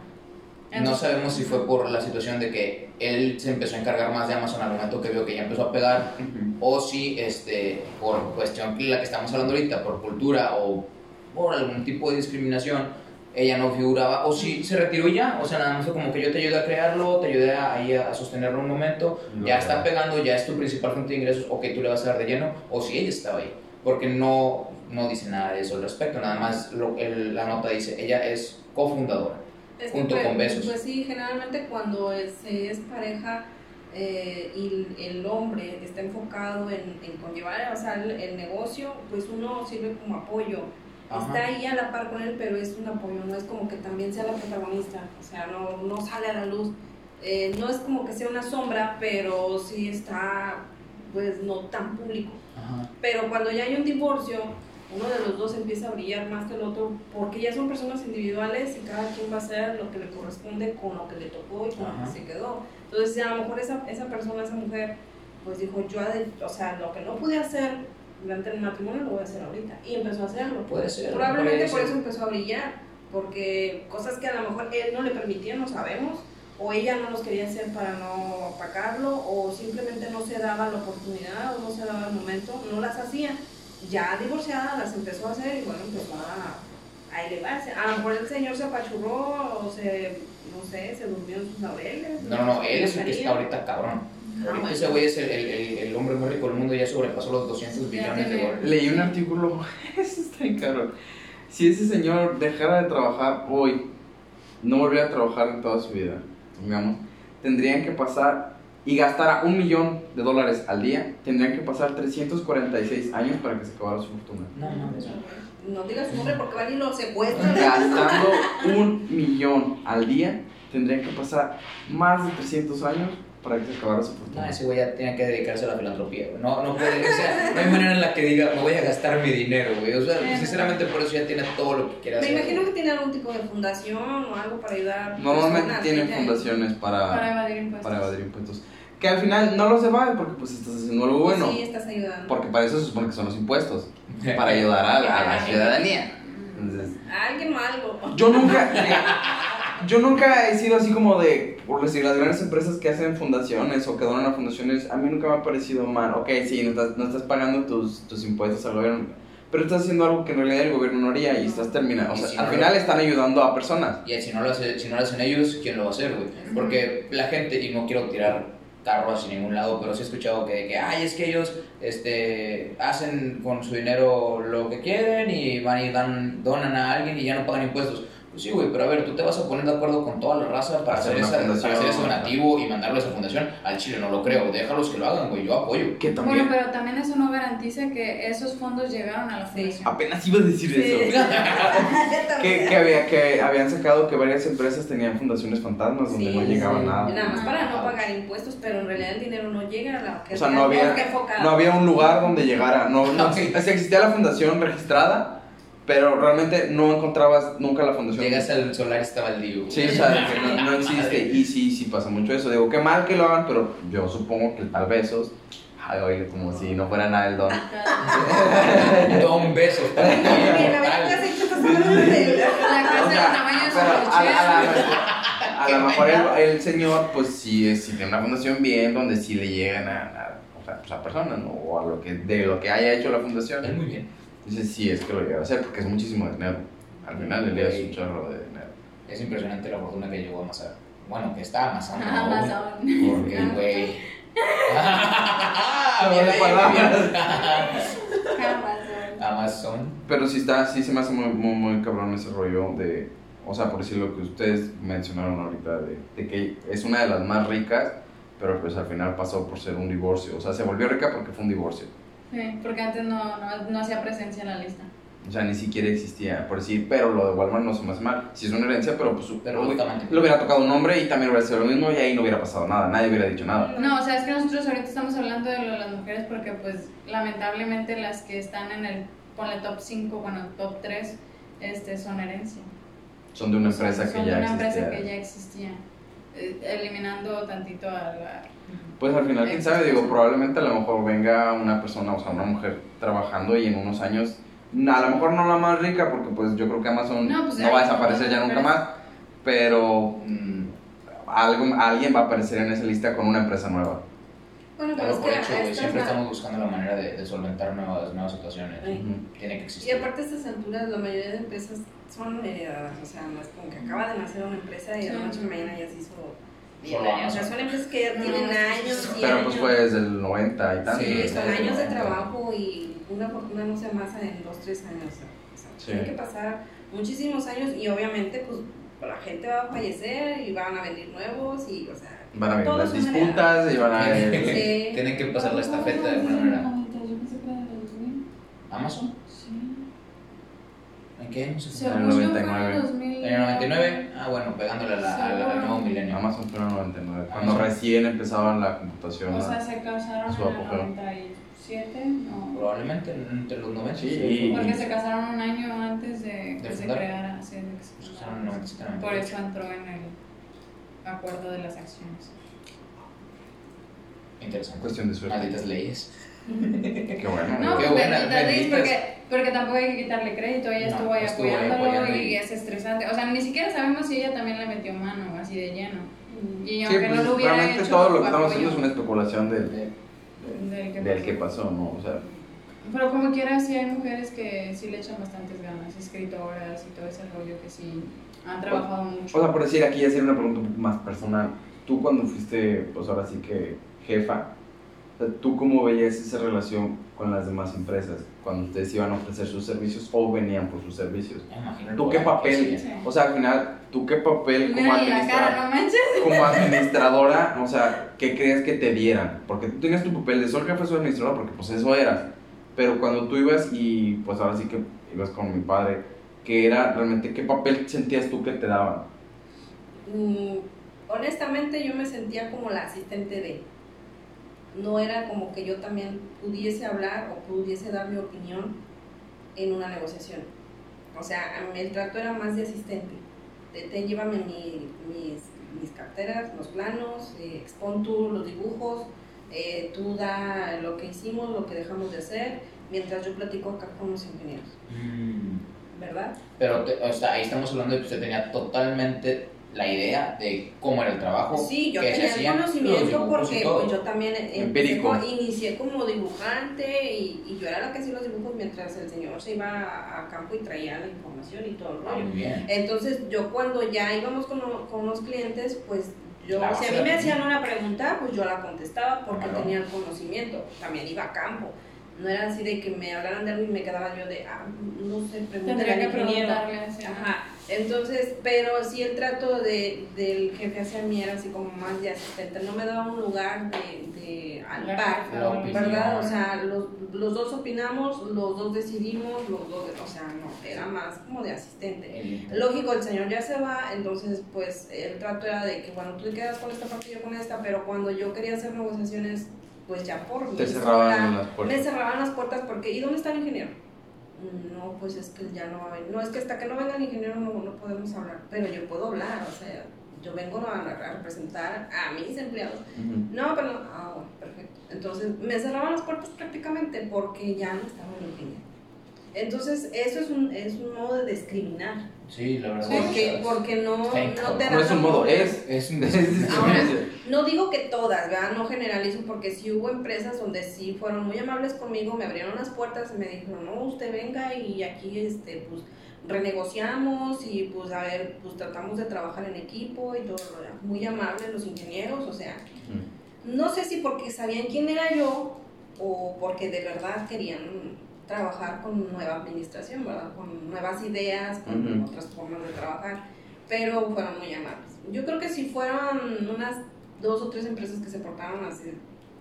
Speaker 3: No sabemos si fue por la situación de que él se empezó a encargar más de Amazon al momento que vio que ya empezó a pegar, o si este, por cuestión que la que estamos hablando ahorita, por cultura o por algún tipo de discriminación, ella no figuraba, o si se retiró ya, o sea, nada más como que yo te ayudé a crearlo, te ayudé a, ahí a, sostenerlo un momento, ya está pegando, ya es tu principal fuente de ingresos, ok, tú le vas a dar de lleno, o si ella estaba ahí, porque no, no dice nada de eso al respecto, nada más lo, el- la nota dice, ella es cofundadora.
Speaker 1: Es que,
Speaker 3: Junto
Speaker 1: pues,
Speaker 3: con besos.
Speaker 1: Pues sí, generalmente cuando es, se es pareja eh, y el hombre está enfocado en, en conllevar o sea, el, el negocio, pues uno sirve como apoyo.
Speaker 3: Ajá.
Speaker 1: Está ahí a la par con él, pero es un apoyo, no es como que también sea la protagonista, o sea, no, no sale a la luz. Eh, no es como que sea una sombra, pero sí está, pues no tan público.
Speaker 3: Ajá.
Speaker 1: Pero cuando ya hay un divorcio, uno de los dos empieza a brillar más que el otro porque ya son personas individuales y cada quien va a hacer lo que le corresponde con lo que le tocó y con lo que se quedó. Entonces, a lo mejor esa, esa persona, esa mujer, pues dijo, yo, o sea, lo que no pude hacer durante el matrimonio lo voy a hacer ahorita. Y empezó a hacerlo.
Speaker 3: Puede ser.
Speaker 1: Probablemente por eso empezó a brillar, porque cosas que a lo mejor él no le permitía, no sabemos, o ella no los quería hacer para no opacarlo, o simplemente no se daba la oportunidad, o no se daba el momento, no las hacía. Ya divorciada las empezó a hacer y bueno, empezó a, a elevarse. A lo mejor el señor se apachurró, o se, no sé, se durmió en sus laureles.
Speaker 3: No, no, él es el que está ahorita cabrón.
Speaker 1: Ah,
Speaker 3: Ahorita
Speaker 1: bueno.
Speaker 3: ese güey es el, el, el, el hombre más rico del mundo, ya sobrepasó los 200
Speaker 2: Ya
Speaker 3: billones de dólares.
Speaker 4: Leí un artículo, eso está bien caro. Si ese señor dejara de trabajar hoy, no volviera a trabajar en toda su vida, digamos, tendrían que pasar y gastara un millón de dólares al día, tendrían que pasar 346 años para que se acabara su fortuna.
Speaker 3: No mames.
Speaker 1: No digas su nombre porque van y lo secuestran.
Speaker 4: Gastando un millón al día, tendrían que pasar más de 300 años para que se acabara su
Speaker 3: No,
Speaker 4: fortuna.
Speaker 3: ese güey ya tiene que dedicarse a la filantropía, güey. No, no puede, o sea, no hay manera en la que diga, me voy a gastar mi dinero, güey. O sea, sinceramente por eso ya tiene todo lo que quiere
Speaker 1: Me
Speaker 3: hacer.
Speaker 1: imagino que tiene algún tipo de fundación o algo para ayudar.
Speaker 4: Normalmente tienen fundaciones
Speaker 2: Para
Speaker 4: para,
Speaker 2: evadir impuestos.
Speaker 4: para evadir impuestos. Que al final no los evade porque pues estás haciendo algo bueno.
Speaker 1: Sí, estás ayudando.
Speaker 4: Porque para eso se supone que son los impuestos. Para ayudar a, la- a la ciudadanía. Entonces,
Speaker 1: alguien o algo.
Speaker 4: yo nunca. Yo nunca he sido así como de. Por decir, las grandes empresas que hacen fundaciones o que donan a fundaciones, a mí nunca me ha parecido mal. Ok, sí, no estás, no estás pagando tus, tus impuestos al gobierno. Pero estás haciendo algo que en realidad el gobierno no haría y estás terminando. O sea,
Speaker 3: si
Speaker 4: al
Speaker 3: no
Speaker 4: final
Speaker 3: lo-
Speaker 4: están ayudando a personas.
Speaker 3: Y si no, lo hace, si no lo hacen ellos, ¿quién lo va a hacer, güey? Porque la gente, y no quiero tirar carro hacia ningún lado, pero sí he escuchado que, que, ay, es que ellos este, hacen con su dinero lo que quieren y van y dan, donan a alguien y ya no pagan impuestos. Pues sí, güey, pero a ver, tú te vas a poner de acuerdo con toda la raza para
Speaker 4: Hacer
Speaker 3: hacer,
Speaker 4: una
Speaker 3: esa, para hacer ese donativo y mandarlo a esa fundación. Al Chile no lo creo, déjalos que lo hagan, güey, yo apoyo.
Speaker 4: Que también.
Speaker 2: Bueno, pero también eso no garantiza que esos fondos llegaron a la
Speaker 1: Sí.
Speaker 2: fundación.
Speaker 4: Apenas iba a decir eso. que, que, había, que habían sacado que varias empresas tenían fundaciones fantasmas donde
Speaker 1: Sí,
Speaker 4: no llegaba
Speaker 3: sí.
Speaker 4: nada.
Speaker 1: Nada más para no pagar impuestos, pero en realidad el dinero no llega a la que
Speaker 4: O sea, no había, no había un lugar donde llegara. No, no,
Speaker 3: Ok.
Speaker 4: o sea, existía la fundación registrada, pero realmente no encontrabas nunca la fundación.
Speaker 3: Llegas al solar y está baldío.
Speaker 4: Sí, o sea, que no, no existe. Y sí, sí pasa mucho eso. Digo, qué mal que lo hagan, pero yo supongo que tal besos. Ay, oye, como si no fuera nada el don.
Speaker 3: Don besos.
Speaker 4: pero a, lo mejor el, el señor, pues sí, es- sí tiene una fundación bien, donde sí le llegan a, a, o sea, pues, a personas, ¿no? O a lo que, de lo que haya hecho la fundación.
Speaker 3: Es muy bien.
Speaker 4: Dice, sí, es que lo llega a hacer porque es muchísimo dinero. Al final del día es un chorro de dinero.
Speaker 3: Es impresionante la fortuna que llegó a amasar. Bueno, que está amasando. ¿no, güey?
Speaker 2: Amazon.
Speaker 3: Porque, güey. Ah.
Speaker 2: Amazon.
Speaker 3: Amazon.
Speaker 4: Pero sí está, sí se me hace muy, muy, muy cabrón ese rollo de, o sea, por decir lo que ustedes mencionaron ahorita, de, de que es una de las más ricas, pero pues al final pasó por ser un divorcio. O sea, se volvió rica porque fue un divorcio.
Speaker 2: Sí, porque antes no, no, no hacía presencia en la lista.
Speaker 4: O sea, ni siquiera existía, por decir, pero lo de Walmart no se me hace mal. Si es una herencia, pero pues
Speaker 3: Pero
Speaker 4: le hubiera tocado un nombre y también hubiera sido lo mismo y ahí no hubiera pasado nada, nadie hubiera dicho nada.
Speaker 2: No, o sea, es que nosotros ahorita estamos hablando de lo de las mujeres porque pues lamentablemente las que están en el, ponle top 5, bueno, top 3, este, son herencia.
Speaker 4: Son de una
Speaker 2: O sea,
Speaker 4: empresa que
Speaker 2: son de
Speaker 4: ya
Speaker 2: una
Speaker 4: existía.
Speaker 2: empresa que ya existía. eh, eliminando tantito a la...
Speaker 4: Pues al final, quién sabe, digo, probablemente a lo mejor venga una persona, o sea, una mujer trabajando y en unos años, a lo mejor no la más rica, porque pues yo creo que Amazon no,
Speaker 2: No, pues,
Speaker 4: va a desaparecer ya nunca más, pero mm, algo, alguien va a aparecer en esa lista con una empresa nueva.
Speaker 1: Bueno, pero
Speaker 3: Claro, por hecho,
Speaker 1: esta
Speaker 3: siempre estamos buscando la manera de, de solventar nuevas, nuevas situaciones. Tiene que
Speaker 1: Y
Speaker 3: existir.
Speaker 1: aparte a estas alturas la mayoría de empresas son heredadas, o sea, no es como que acaba de nacer una empresa y de la
Speaker 2: Sí.
Speaker 1: noche a la mañana ya se hizo. O sea, son empresas que ya tienen años y
Speaker 4: Pero
Speaker 1: años.
Speaker 4: pues fue desde el 90 y tanto.
Speaker 1: Sí, son años de
Speaker 3: 90.
Speaker 1: trabajo y una fortuna no se amasa en dos, tres años. O sea,
Speaker 4: Sí.
Speaker 1: tienen que pasar muchísimos años y obviamente pues la gente va a fallecer y van a venir nuevos y, o sea,
Speaker 4: Van a venir las disputas y van a.
Speaker 1: Sí.
Speaker 3: Tienen que pasar la estafeta de alguna manera.
Speaker 2: Yo pensé que era de los 2000.
Speaker 3: ¿Amazon?
Speaker 2: Sí.
Speaker 3: ¿En qué año se?
Speaker 4: En el
Speaker 2: yo fue en
Speaker 4: 99.
Speaker 2: el 2000.
Speaker 3: ¿En el 99? Ah, bueno, pegándole a la- al nuevo milenio.
Speaker 4: Amazon fue en el 99, cuando
Speaker 3: Amazon.
Speaker 4: recién empezaba la computación.
Speaker 2: O sea, se casaron
Speaker 4: Su
Speaker 2: en el
Speaker 4: apogeo.
Speaker 2: 97, no.
Speaker 3: Probablemente entre los 90.
Speaker 4: Sí.
Speaker 2: Porque se casaron un año antes de que se creara, sí, de que se
Speaker 3: casaron en 97,
Speaker 2: Por eso entró en el acuerdo de las acciones.
Speaker 3: Interesante.
Speaker 4: Cuestión de suerte.
Speaker 3: Malditas leyes.
Speaker 4: Qué bueno.
Speaker 2: No,
Speaker 3: Qué
Speaker 2: pues
Speaker 3: buena,
Speaker 2: porque, porque tampoco hay que quitarle crédito, ella
Speaker 3: No,
Speaker 2: estuvo ahí
Speaker 3: estuvo
Speaker 2: apoyándolo y
Speaker 3: y-
Speaker 2: es estresante. O sea, ni siquiera sabemos si ella también le metió mano, así de lleno. Y
Speaker 4: Sí,
Speaker 2: aunque
Speaker 4: pues
Speaker 2: no lo hubiera
Speaker 4: realmente
Speaker 2: hecho,
Speaker 4: todo lo que estamos haciendo es una especulación del,
Speaker 2: del que
Speaker 4: del
Speaker 2: pasó.
Speaker 4: que pasó, ¿no? O sea,
Speaker 2: Pero como quiera, sí hay mujeres que sí le echan bastantes ganas, escritoras y todo ese rollo que sí han trabajado mucho.
Speaker 4: o sea, por decir aquí, hacer una pregunta un poco más personal. Tú cuando fuiste, pues ahora sí que jefa, o ¿tú cómo veías esa relación con las demás empresas? Cuando ustedes iban a ofrecer sus servicios o venían por sus servicios. ¿Tú qué papel?
Speaker 3: hacía.
Speaker 4: O sea, al final, ¿tú qué papel como
Speaker 2: la cara,
Speaker 4: administradora?
Speaker 2: no
Speaker 4: como administradora, o sea, ¿qué crees que te dieran? Porque tú tenías tu papel de soy jefe, soy administradora, porque pues eso eras. Pero cuando tú ibas y pues ahora sí que ibas con mi padre, que era realmente, ¿qué papel sentías tú que te daban?
Speaker 1: Mm, honestamente yo me sentía como la asistente de no era como que yo también pudiese hablar o pudiese dar mi opinión en una negociación. O sea el trato era más de asistente te, te llévame mi- mis, mis carteras los planos eh, expon tú los dibujos eh, tú da lo que hicimos lo que dejamos de hacer mientras yo platico acá con los ingenieros.
Speaker 3: Mm,
Speaker 1: ¿verdad?
Speaker 3: Pero te- o sea, ahí estamos hablando de que usted tenía totalmente la idea de cómo era el trabajo.
Speaker 1: Sí, yo tenía el conocimiento porque pues, yo también empecé inicié como dibujante y, y yo era la que hacía los dibujos mientras el señor se iba a, a campo y traía la información y todo el
Speaker 3: Ah,
Speaker 1: rollo.
Speaker 3: muy bien.
Speaker 1: Entonces yo cuando ya íbamos con, lo- con los clientes, pues yo,
Speaker 3: Claro,
Speaker 1: si a mí me hacían una pregunta, pues yo la contestaba porque
Speaker 3: Claro.
Speaker 1: tenía el conocimiento, también iba a campo. No era así de que me hablaran de algo y me quedaba yo de, ah, no sé, pregúntale
Speaker 2: Tendría
Speaker 1: al
Speaker 2: que
Speaker 1: ingeniero.
Speaker 2: preguntarle así.
Speaker 1: Ajá, entonces, pero sí el trato de, del jefe hacia mí era así como más de asistente, no me daba un lugar de, de al
Speaker 2: La
Speaker 1: par. ¿verdad? O sea, los, los dos opinamos, los dos decidimos, los dos, o sea, no, era más como de asistente. Lógico, el señor ya se va, entonces pues el trato era de que, bueno, tú te quedas con esta parte y yo con esta, pero cuando yo quería hacer negociaciones, pues ya por
Speaker 4: Te
Speaker 1: mí
Speaker 4: cerraban
Speaker 1: sola,
Speaker 4: las puertas.
Speaker 1: me cerraban las puertas porque, ¿y dónde está el ingeniero? No, pues es que ya no va a venir. No, es que hasta que no venga el ingeniero no, no podemos hablar. Pero yo puedo hablar, o sea, yo vengo a, a representar a mis empleados. No, pero no. Ah, bueno, perfecto. Entonces me cerraban las puertas prácticamente porque ya no estaba el ingeniero. Entonces, eso es un, es un modo de discriminar.
Speaker 3: Sí, la verdad.
Speaker 1: Porque, porque no, no te
Speaker 4: No es un modo, es.
Speaker 3: Es un
Speaker 1: Ahora, no digo que todas, ¿verdad? No generalizo porque sí hubo empresas donde sí fueron muy amables conmigo, me abrieron las puertas y me dijeron, no, usted venga y aquí, este, pues, renegociamos y, pues, a ver, pues, tratamos de trabajar en equipo y todo. lo demás. Muy amables los ingenieros, o sea, no sé si porque sabían quién era yo o porque de verdad querían trabajar con nueva administración, ¿verdad? Con nuevas ideas, con
Speaker 4: Ujú.
Speaker 1: otras formas de trabajar, pero fueron muy amables. Yo creo que si fueran unas dos o tres empresas que se portaron así,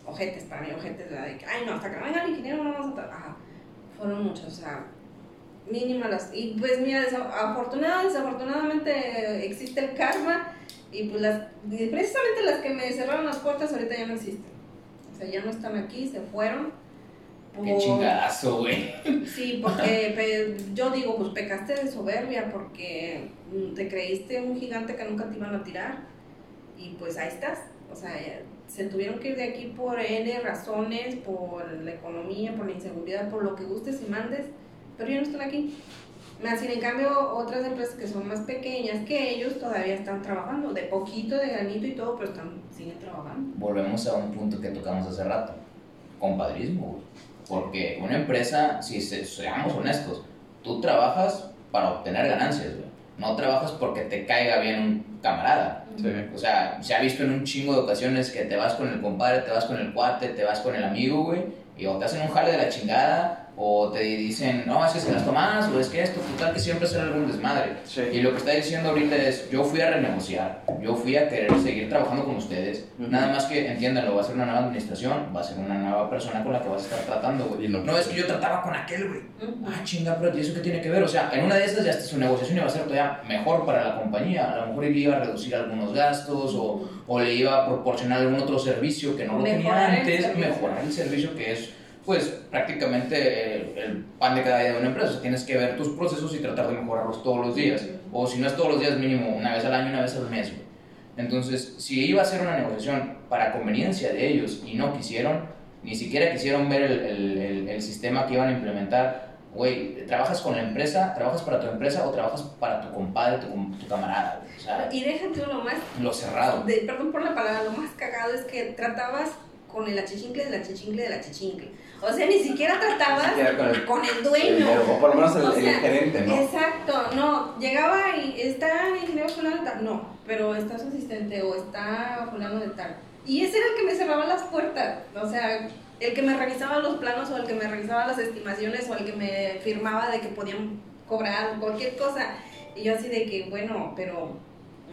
Speaker 1: ojetes, para mí ojetes, ¿verdad? De que, ay, no, hasta que no venga el ingeniero no vamos a trabajar. Fueron muchas, o sea, mínimas las... Y pues mira, afortunada, desafortunadamente existe el karma y pues las, precisamente las que me cerraron las puertas ahorita ya no existen. O sea, ya no están aquí, se fueron.
Speaker 3: Qué chingadazo, güey.
Speaker 1: Sí, porque pe- yo digo, pues pecaste de soberbia porque mm, te creíste un gigante que nunca te iban a tirar y pues ahí estás. O sea, se tuvieron que ir de aquí por N razones, por la economía, por la inseguridad, por lo que gustes y mandes, pero ya no están aquí. Más sin en cambio, otras empresas que son más pequeñas que ellos todavía están trabajando, de poquito, de granito y todo, pero están, siguen trabajando.
Speaker 3: Volvemos a un punto que tocamos hace rato, compadrismo, güey. Porque una empresa, si se- seamos honestos, tú trabajas para obtener ganancias, güey. No trabajas porque te caiga bien un camarada.
Speaker 4: Sí.
Speaker 3: O sea, se ha visto en un chingo de ocasiones que te vas con el compadre, te vas con el cuate, te vas con el amigo, güey, y o te hacen un jale de la chingada, o te dicen, no, es que se las tomas, o es que esto, total, que siempre será algún desmadre.
Speaker 4: Sí.
Speaker 3: Y lo que está diciendo ahorita es, yo fui a renegociar, yo fui a querer seguir trabajando con ustedes, nada más que, entiéndanlo, va a ser una nueva administración, va a ser una nueva persona con la que vas a estar tratando, güey.
Speaker 4: No-
Speaker 3: No, es que yo trataba con aquel, güey. Ah, chinga, pero ¿y eso qué tiene que ver? O sea, en una de esas ya su negociación iba a ser todavía mejor para la compañía. A lo mejor él iba a reducir algunos gastos o, o le iba a proporcionar algún otro servicio que no lo
Speaker 1: Mejorar
Speaker 3: tenía antes, mejorar el servicio que es, pues, prácticamente el, el pan de cada día de una empresa. Tienes que ver tus procesos y tratar de mejorarlos todos los días. O si no es todos los días, mínimo una vez al año, una vez al mes. güey. Entonces, si iba a ser una negociación para conveniencia de ellos y no quisieron, ni siquiera quisieron ver el, el- el- el sistema que iban a implementar, güey, ¿trabajas con la empresa, trabajas para tu empresa o trabajas para tu compadre, tu, tu camarada? O sea,
Speaker 1: Y déjate lo más,
Speaker 3: lo cerrado.
Speaker 1: de- perdón por la palabra, lo más cagado es que tratabas con el achichincle del achichincle del achichincle. O sea, ni siquiera tratabas
Speaker 4: siquiera con el-
Speaker 1: con el
Speaker 4: El
Speaker 1: dueño.
Speaker 4: mero, o por lo menos el,
Speaker 1: O
Speaker 4: el gerente, ¿no?
Speaker 1: Exacto, no, llegaba y está el ingeniero fulano de tal, no, pero está su asistente o está fulano de tal. Y ese era el que me cerraba las puertas, o sea, el que me revisaba los planos o el que me revisaba las estimaciones o el que me firmaba de que podían cobrar cualquier cosa. Y yo así de que, bueno, pero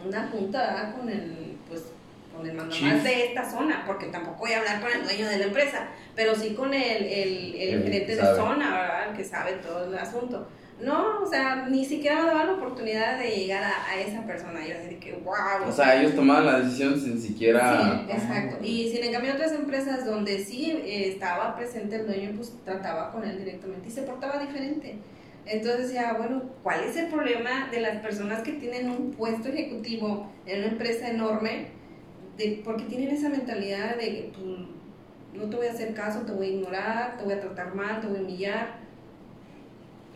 Speaker 1: una junta ¿verdad? con el, pues, con el mandamás de esta zona, porque tampoco voy a hablar con el dueño de la empresa, pero sí con el, el, el
Speaker 4: El
Speaker 1: gerente de zona, ¿verdad? El que sabe todo el asunto. No, o sea, ni siquiera me daban la oportunidad de llegar a, a esa persona. Yo así que, wow.
Speaker 4: O sea, ellos tomaban la decisión sin siquiera...
Speaker 1: Sí, exacto. Y sin en cambio otras empresas donde sí eh, estaba presente el dueño, pues trataba con él directamente y se portaba diferente. Entonces decía, bueno, ¿cuál es el problema de las personas que tienen un puesto ejecutivo en una empresa enorme? De, porque tienen esa mentalidad de que pues, no te voy a hacer caso, te voy a ignorar, te voy a tratar mal, te voy a humillar.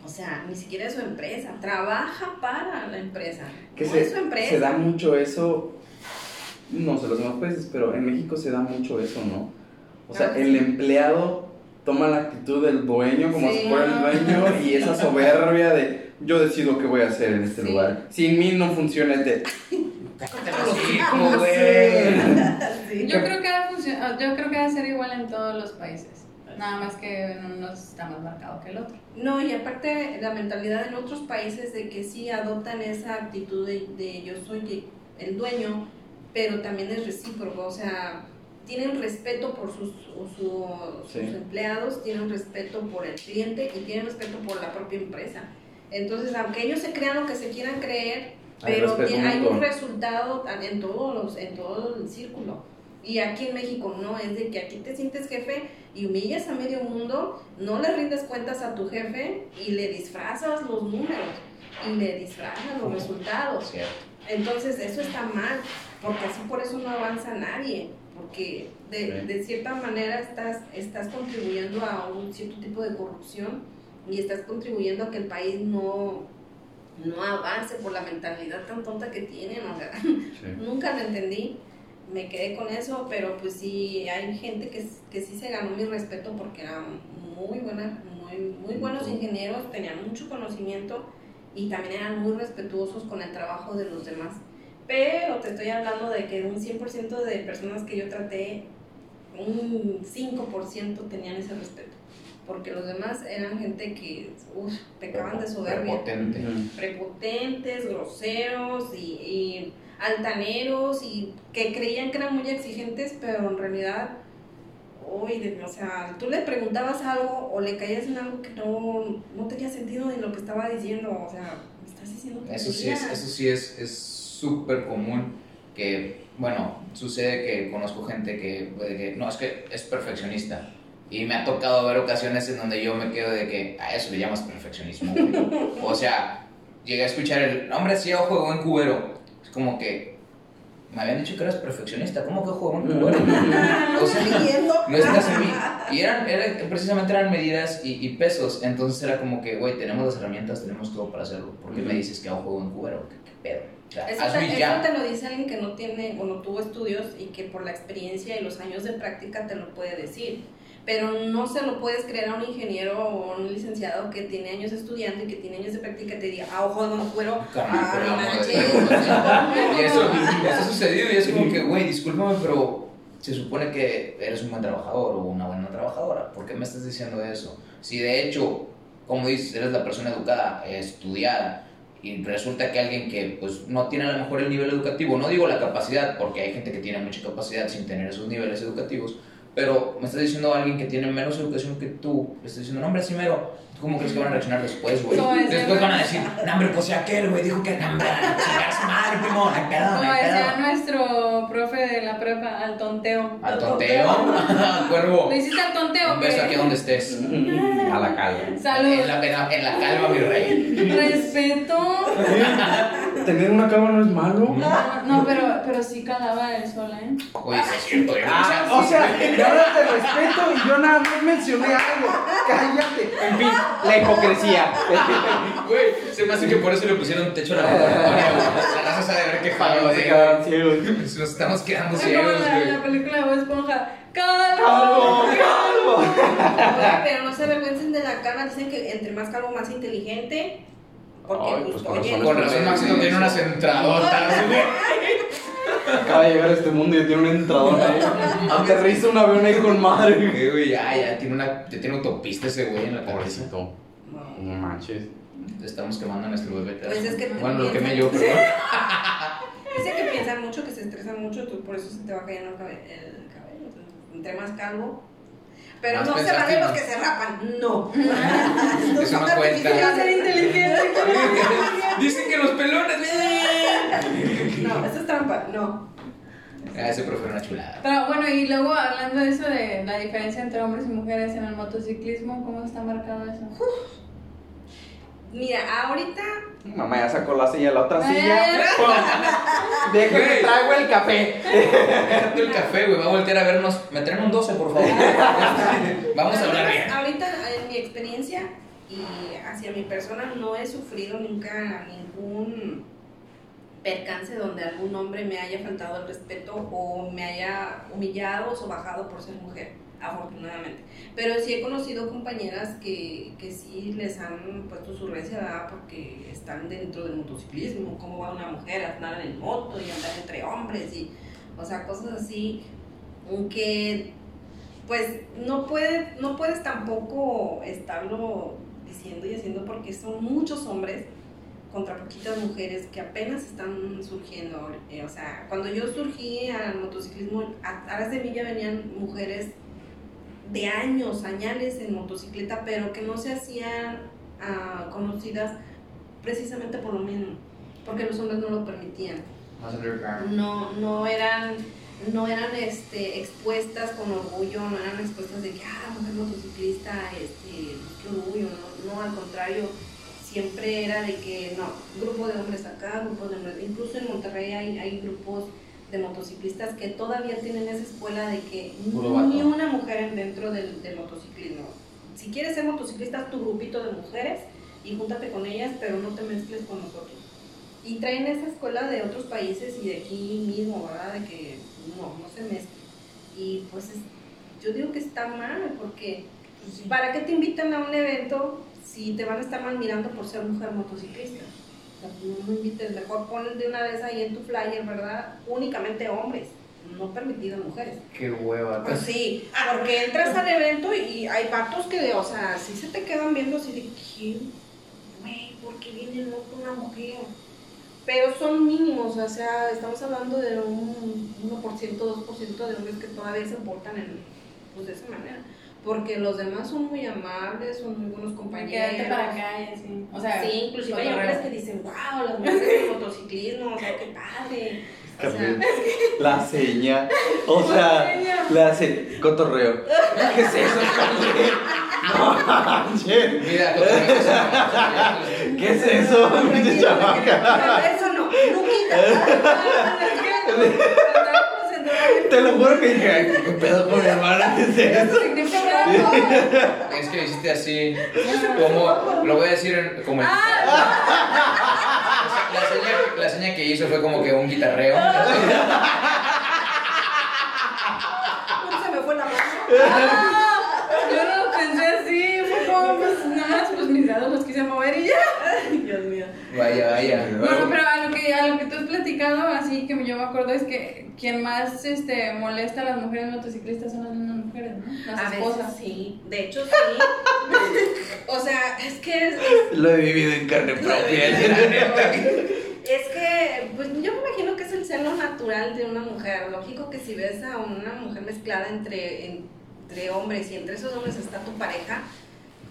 Speaker 1: O sea, ni siquiera es su empresa, trabaja para la empresa.
Speaker 4: que
Speaker 1: no
Speaker 4: se,
Speaker 1: es su empresa.
Speaker 4: se da mucho eso, no sé los demás países, pero en México se da mucho eso, ¿no? O sea,
Speaker 1: Ah,
Speaker 4: el
Speaker 1: sí.
Speaker 4: empleado toma la actitud del dueño como
Speaker 1: Sí.
Speaker 4: si fuera el dueño y esa soberbia de yo decido qué voy a hacer en este
Speaker 1: Sí.
Speaker 4: lugar. Sin mí no funciona este.
Speaker 3: Cállate
Speaker 4: los
Speaker 3: los hocico,
Speaker 4: hijos,
Speaker 3: güey.
Speaker 1: Sí.
Speaker 2: Yo creo que ha funcio- ah, yo creo que debe ser igual en todos los países. Nada más que en unos está más marcado que el otro.
Speaker 1: No, y aparte la mentalidad en otros países de que sí adoptan esa actitud de, de yo soy el dueño, pero también es recíproco, o sea, tienen respeto por sus, o su- sus
Speaker 4: Sí.
Speaker 1: empleados, tienen respeto por el cliente y tienen respeto por la propia empresa. Entonces, aunque ellos se crean lo que se quieran creer, pero hay
Speaker 4: mutuo.
Speaker 1: un resultado en todos los, en todo el círculo. Y aquí en México no, es de que aquí te sientes jefe y humillas a medio mundo, no le rindes cuentas a tu jefe y le disfrazas los números y le disfrazas los resultados.
Speaker 3: Cierto.
Speaker 1: Entonces eso está mal, porque así por eso no avanza nadie, porque de, de cierta manera estás, estás contribuyendo a un cierto tipo de corrupción y estás contribuyendo a que el país no, no avance por la mentalidad tan tonta que tienen. O sea,
Speaker 4: Sí.
Speaker 1: nunca lo entendí, me quedé con eso, pero pues sí, hay gente que, que sí se ganó mi respeto porque eran muy, buena, muy, muy buenos ingenieros, tenían mucho conocimiento y también eran muy respetuosos con el trabajo de los demás. Pero te estoy hablando de que un 100% de personas que yo traté, un 5% tenían ese respeto. Porque los demás eran gente que uf, pecaban de soberbia
Speaker 3: Prepotente.
Speaker 4: Ujú.
Speaker 1: prepotentes, groseros y, y altaneros y que creían que eran muy exigentes, pero en realidad, uy, de- o sea, tú le preguntabas algo o le caías en algo que no, no tenía sentido en lo que estaba diciendo, o sea, me estás diciendo
Speaker 3: Eso sí es, eso sí es es súper común que, bueno, sucede que conozco gente que, puede que, no, es que es perfeccionista. Y me ha tocado ver ocasiones en donde yo me quedo de que a eso le llamas perfeccionismo. güey". o sea, llegué a escuchar el, "No, hombre, sí, ojo de buen cubero. Es como que, me habían dicho que eras perfeccionista, ¿cómo que juego en cubero?
Speaker 1: No
Speaker 3: O sea. No estás en mí. Y eran, eran- precisamente eran medidas y, y pesos. Entonces era como que, güey, tenemos las herramientas, tenemos todo para hacerlo. ¿Por qué me dices que hago juego en cubero? ¿Qué, qué pedo? O sea,
Speaker 1: Eso te, eso te lo dice alguien que no tiene o no tuvo estudios y que por la experiencia y los años de práctica te lo puede decir. Pero no se lo puedes creer a un ingeniero o a un licenciado que tiene años estudiando y que tiene años de práctica te diga, ah, ojo, no cuero, ah, no manches.
Speaker 3: Eso ha sucedido y es como que, güey, discúlpame, pero se supone que eres un buen trabajador o una buena trabajadora. ¿Por qué me estás diciendo eso? Si de hecho, como dices, eres la persona educada, estudiada, y resulta que alguien que pues no tiene a lo mejor el nivel educativo, no digo la capacidad, porque hay gente que tiene mucha capacidad sin tener esos niveles educativos, pero me estás diciendo a alguien que tiene menos educación que tú, le estás diciendo, no, hombre, sí, mero, ¿tú cómo crees que van a reaccionar después, güey? Después van a decir, no, hombre, pues si aquel, güey, dijo que, no, hombre, su madre, primo, no pedo, no
Speaker 2: decía nuestro profe de la prepa, al tonteo.
Speaker 3: Al tonteo, cuervo.
Speaker 2: ¿Lo hiciste al tonteo?
Speaker 3: Un beso aquí donde estés.
Speaker 4: A la calma.
Speaker 2: Salud.
Speaker 3: En la, en la- en la calma, mi rey.
Speaker 2: Respeto.
Speaker 5: Tener una cama no es malo.
Speaker 2: No, no, pero, pero sí calaba el sol, ¿eh?
Speaker 3: Oye, sí es cierto, yo
Speaker 5: Ah, o sea, me hablas de respeto y yo nada más mencioné algo. Cállate. En fin, la hipocresía.
Speaker 3: Güey, se me hace que por eso le pusieron techo a la güey. La sabe ver qué
Speaker 5: ciegos.
Speaker 3: güey. Nos estamos quedando ciegos,
Speaker 2: la,
Speaker 3: güey.
Speaker 2: la película de Bob Esponja. ¡Calvo!
Speaker 5: Calvo,
Speaker 1: pero no se avergüencen de la calma, dicen que entre más calvo, más inteligente. Porque,
Speaker 4: Ay,
Speaker 1: pues,
Speaker 4: pues, con
Speaker 1: oye,
Speaker 4: razón
Speaker 3: Con razón, Maxito tiene unas entradotas, güey.
Speaker 5: Acaba de llegar a este mundo y tiene un entradón ahí. Aterriza un avión ahí con madre.
Speaker 3: Güey, güey, ya, ya, tiene una, ya tiene autopista ese güey en la cabeza.
Speaker 4: Pobrecito.
Speaker 1: no.
Speaker 5: Manches.
Speaker 3: Estamos quemando a nuestro bebé.
Speaker 1: Pues es que
Speaker 3: Bueno, lo quemé yo, pero.
Speaker 1: Dice que piensan mucho, que se estresan mucho, tú por eso se te va cayendo el cabello. El cabello entonces, entre más calvo. Pero no se vale los
Speaker 3: ¿no?
Speaker 1: que se rapan, no.
Speaker 3: Eso no cuenta. Dicen que los pelones.
Speaker 1: No, eso es trampa, no.
Speaker 3: Ah, ese profe era una chulada.
Speaker 2: Pero bueno, y luego hablando de eso de la diferencia entre hombres y mujeres en el motociclismo, ¿cómo está marcado eso?
Speaker 1: Mira, ahorita
Speaker 5: Mamá ya sacó la silla, la otra silla. Déjame
Speaker 3: Güey.
Speaker 5: traigo el café.
Speaker 3: Déjate el café, güey. Va a voltear a vernos. Me traen un 12, por favor. Vamos a hablar bien.
Speaker 1: Ahorita, en mi experiencia y hacia mi persona, no he sufrido nunca ningún percance donde algún hombre me haya faltado el respeto o me haya humillado o sobajado por ser mujer, afortunadamente. Pero sí he conocido compañeras que, que sí les han puesto su recia, porque están dentro del motociclismo, cómo va una mujer a andar en moto y andar entre hombres y, o sea, cosas así, que pues no puedes, no puedes tampoco estarlo diciendo y haciendo porque son muchos hombres contra poquitas mujeres que apenas están surgiendo. Eh, o sea, cuando yo surgí al motociclismo, atrás de mí ya venían mujeres de años, añales en motocicleta, pero que no se hacían ah, conocidas precisamente por lo mismo, porque los hombres no lo permitían. No, no eran, no eran este, expuestas con orgullo, no eran expuestas de que, ah, mujer motociclista, este, qué orgullo, no, no, al contrario, siempre era de que, no, grupo de hombres acá, grupo de hombres, incluso en Monterrey hay, hay grupos de motociclistas que todavía tienen esa escuela de que ni una mujer en- dentro del, del motociclismo. Si quieres ser motociclista, tu grupito de mujeres y júntate con ellas, pero no te mezcles con nosotros. Y traen esa escuela de otros países y de aquí mismo, ¿verdad? De que no, no se mezclen. Y pues es- yo digo que está mal, porque pues, ¿para qué te invitan a un evento si te van a estar mal mirando por ser mujer motociclista? No invites, mejor ponen de una vez ahí en tu flyer, ¿verdad? Únicamente hombres, no permitido mujeres.
Speaker 3: Qué hueva.
Speaker 1: Pues sí, porque entras al evento y hay vatos que, o sea, sí se te quedan viendo así de que, güey, ¿por qué viene loco una mujer? Pero son mínimos, o sea, estamos hablando de un 1%, 2% de hombres que todavía se portan en, pues, de esa manera. Porque los demás son muy amables, son muy buenos compañeros.
Speaker 2: Quédate para acá y así. O sea,
Speaker 1: Sí, inclusive hay hombres que dicen, wow, las mujeres del motociclismo, o sea, qué padre. O sea,
Speaker 5: La seña. O sea, la se... Cotorreo. ¿Qué es eso? No.
Speaker 3: Mira,
Speaker 5: ¿Qué es eso,
Speaker 1: eso no.
Speaker 4: Te lo juro que dije, "Ay, ¿qué pedo con mi hermana? ¿Qué es eso?
Speaker 3: Es que hiciste así. Como, lo voy a decir en- como el. La seña, la seña que hizo fue como que un guitarreo.
Speaker 1: Se me fue la mano.
Speaker 2: Yo no lo pensé así, fue como pues nada más pues mis dedos los quise mover y ya.
Speaker 1: Dios mío.
Speaker 3: Vaya, vaya.
Speaker 2: Bueno, pero a lo que a lo que tú has platicado, así que yo me acuerdo es que quien más este molesta a las mujeres motociclistas son las mismas mujeres, ¿no? Las
Speaker 1: A
Speaker 2: esposas.
Speaker 1: veces sí, de hecho sí. o sea, es que es, es-
Speaker 4: Lo he vivido en carne propia.
Speaker 1: es que, pues yo me imagino que es el celo natural de una mujer. Lógico que si ves a una mujer mezclada entre, entre hombres y entre esos hombres está tu pareja,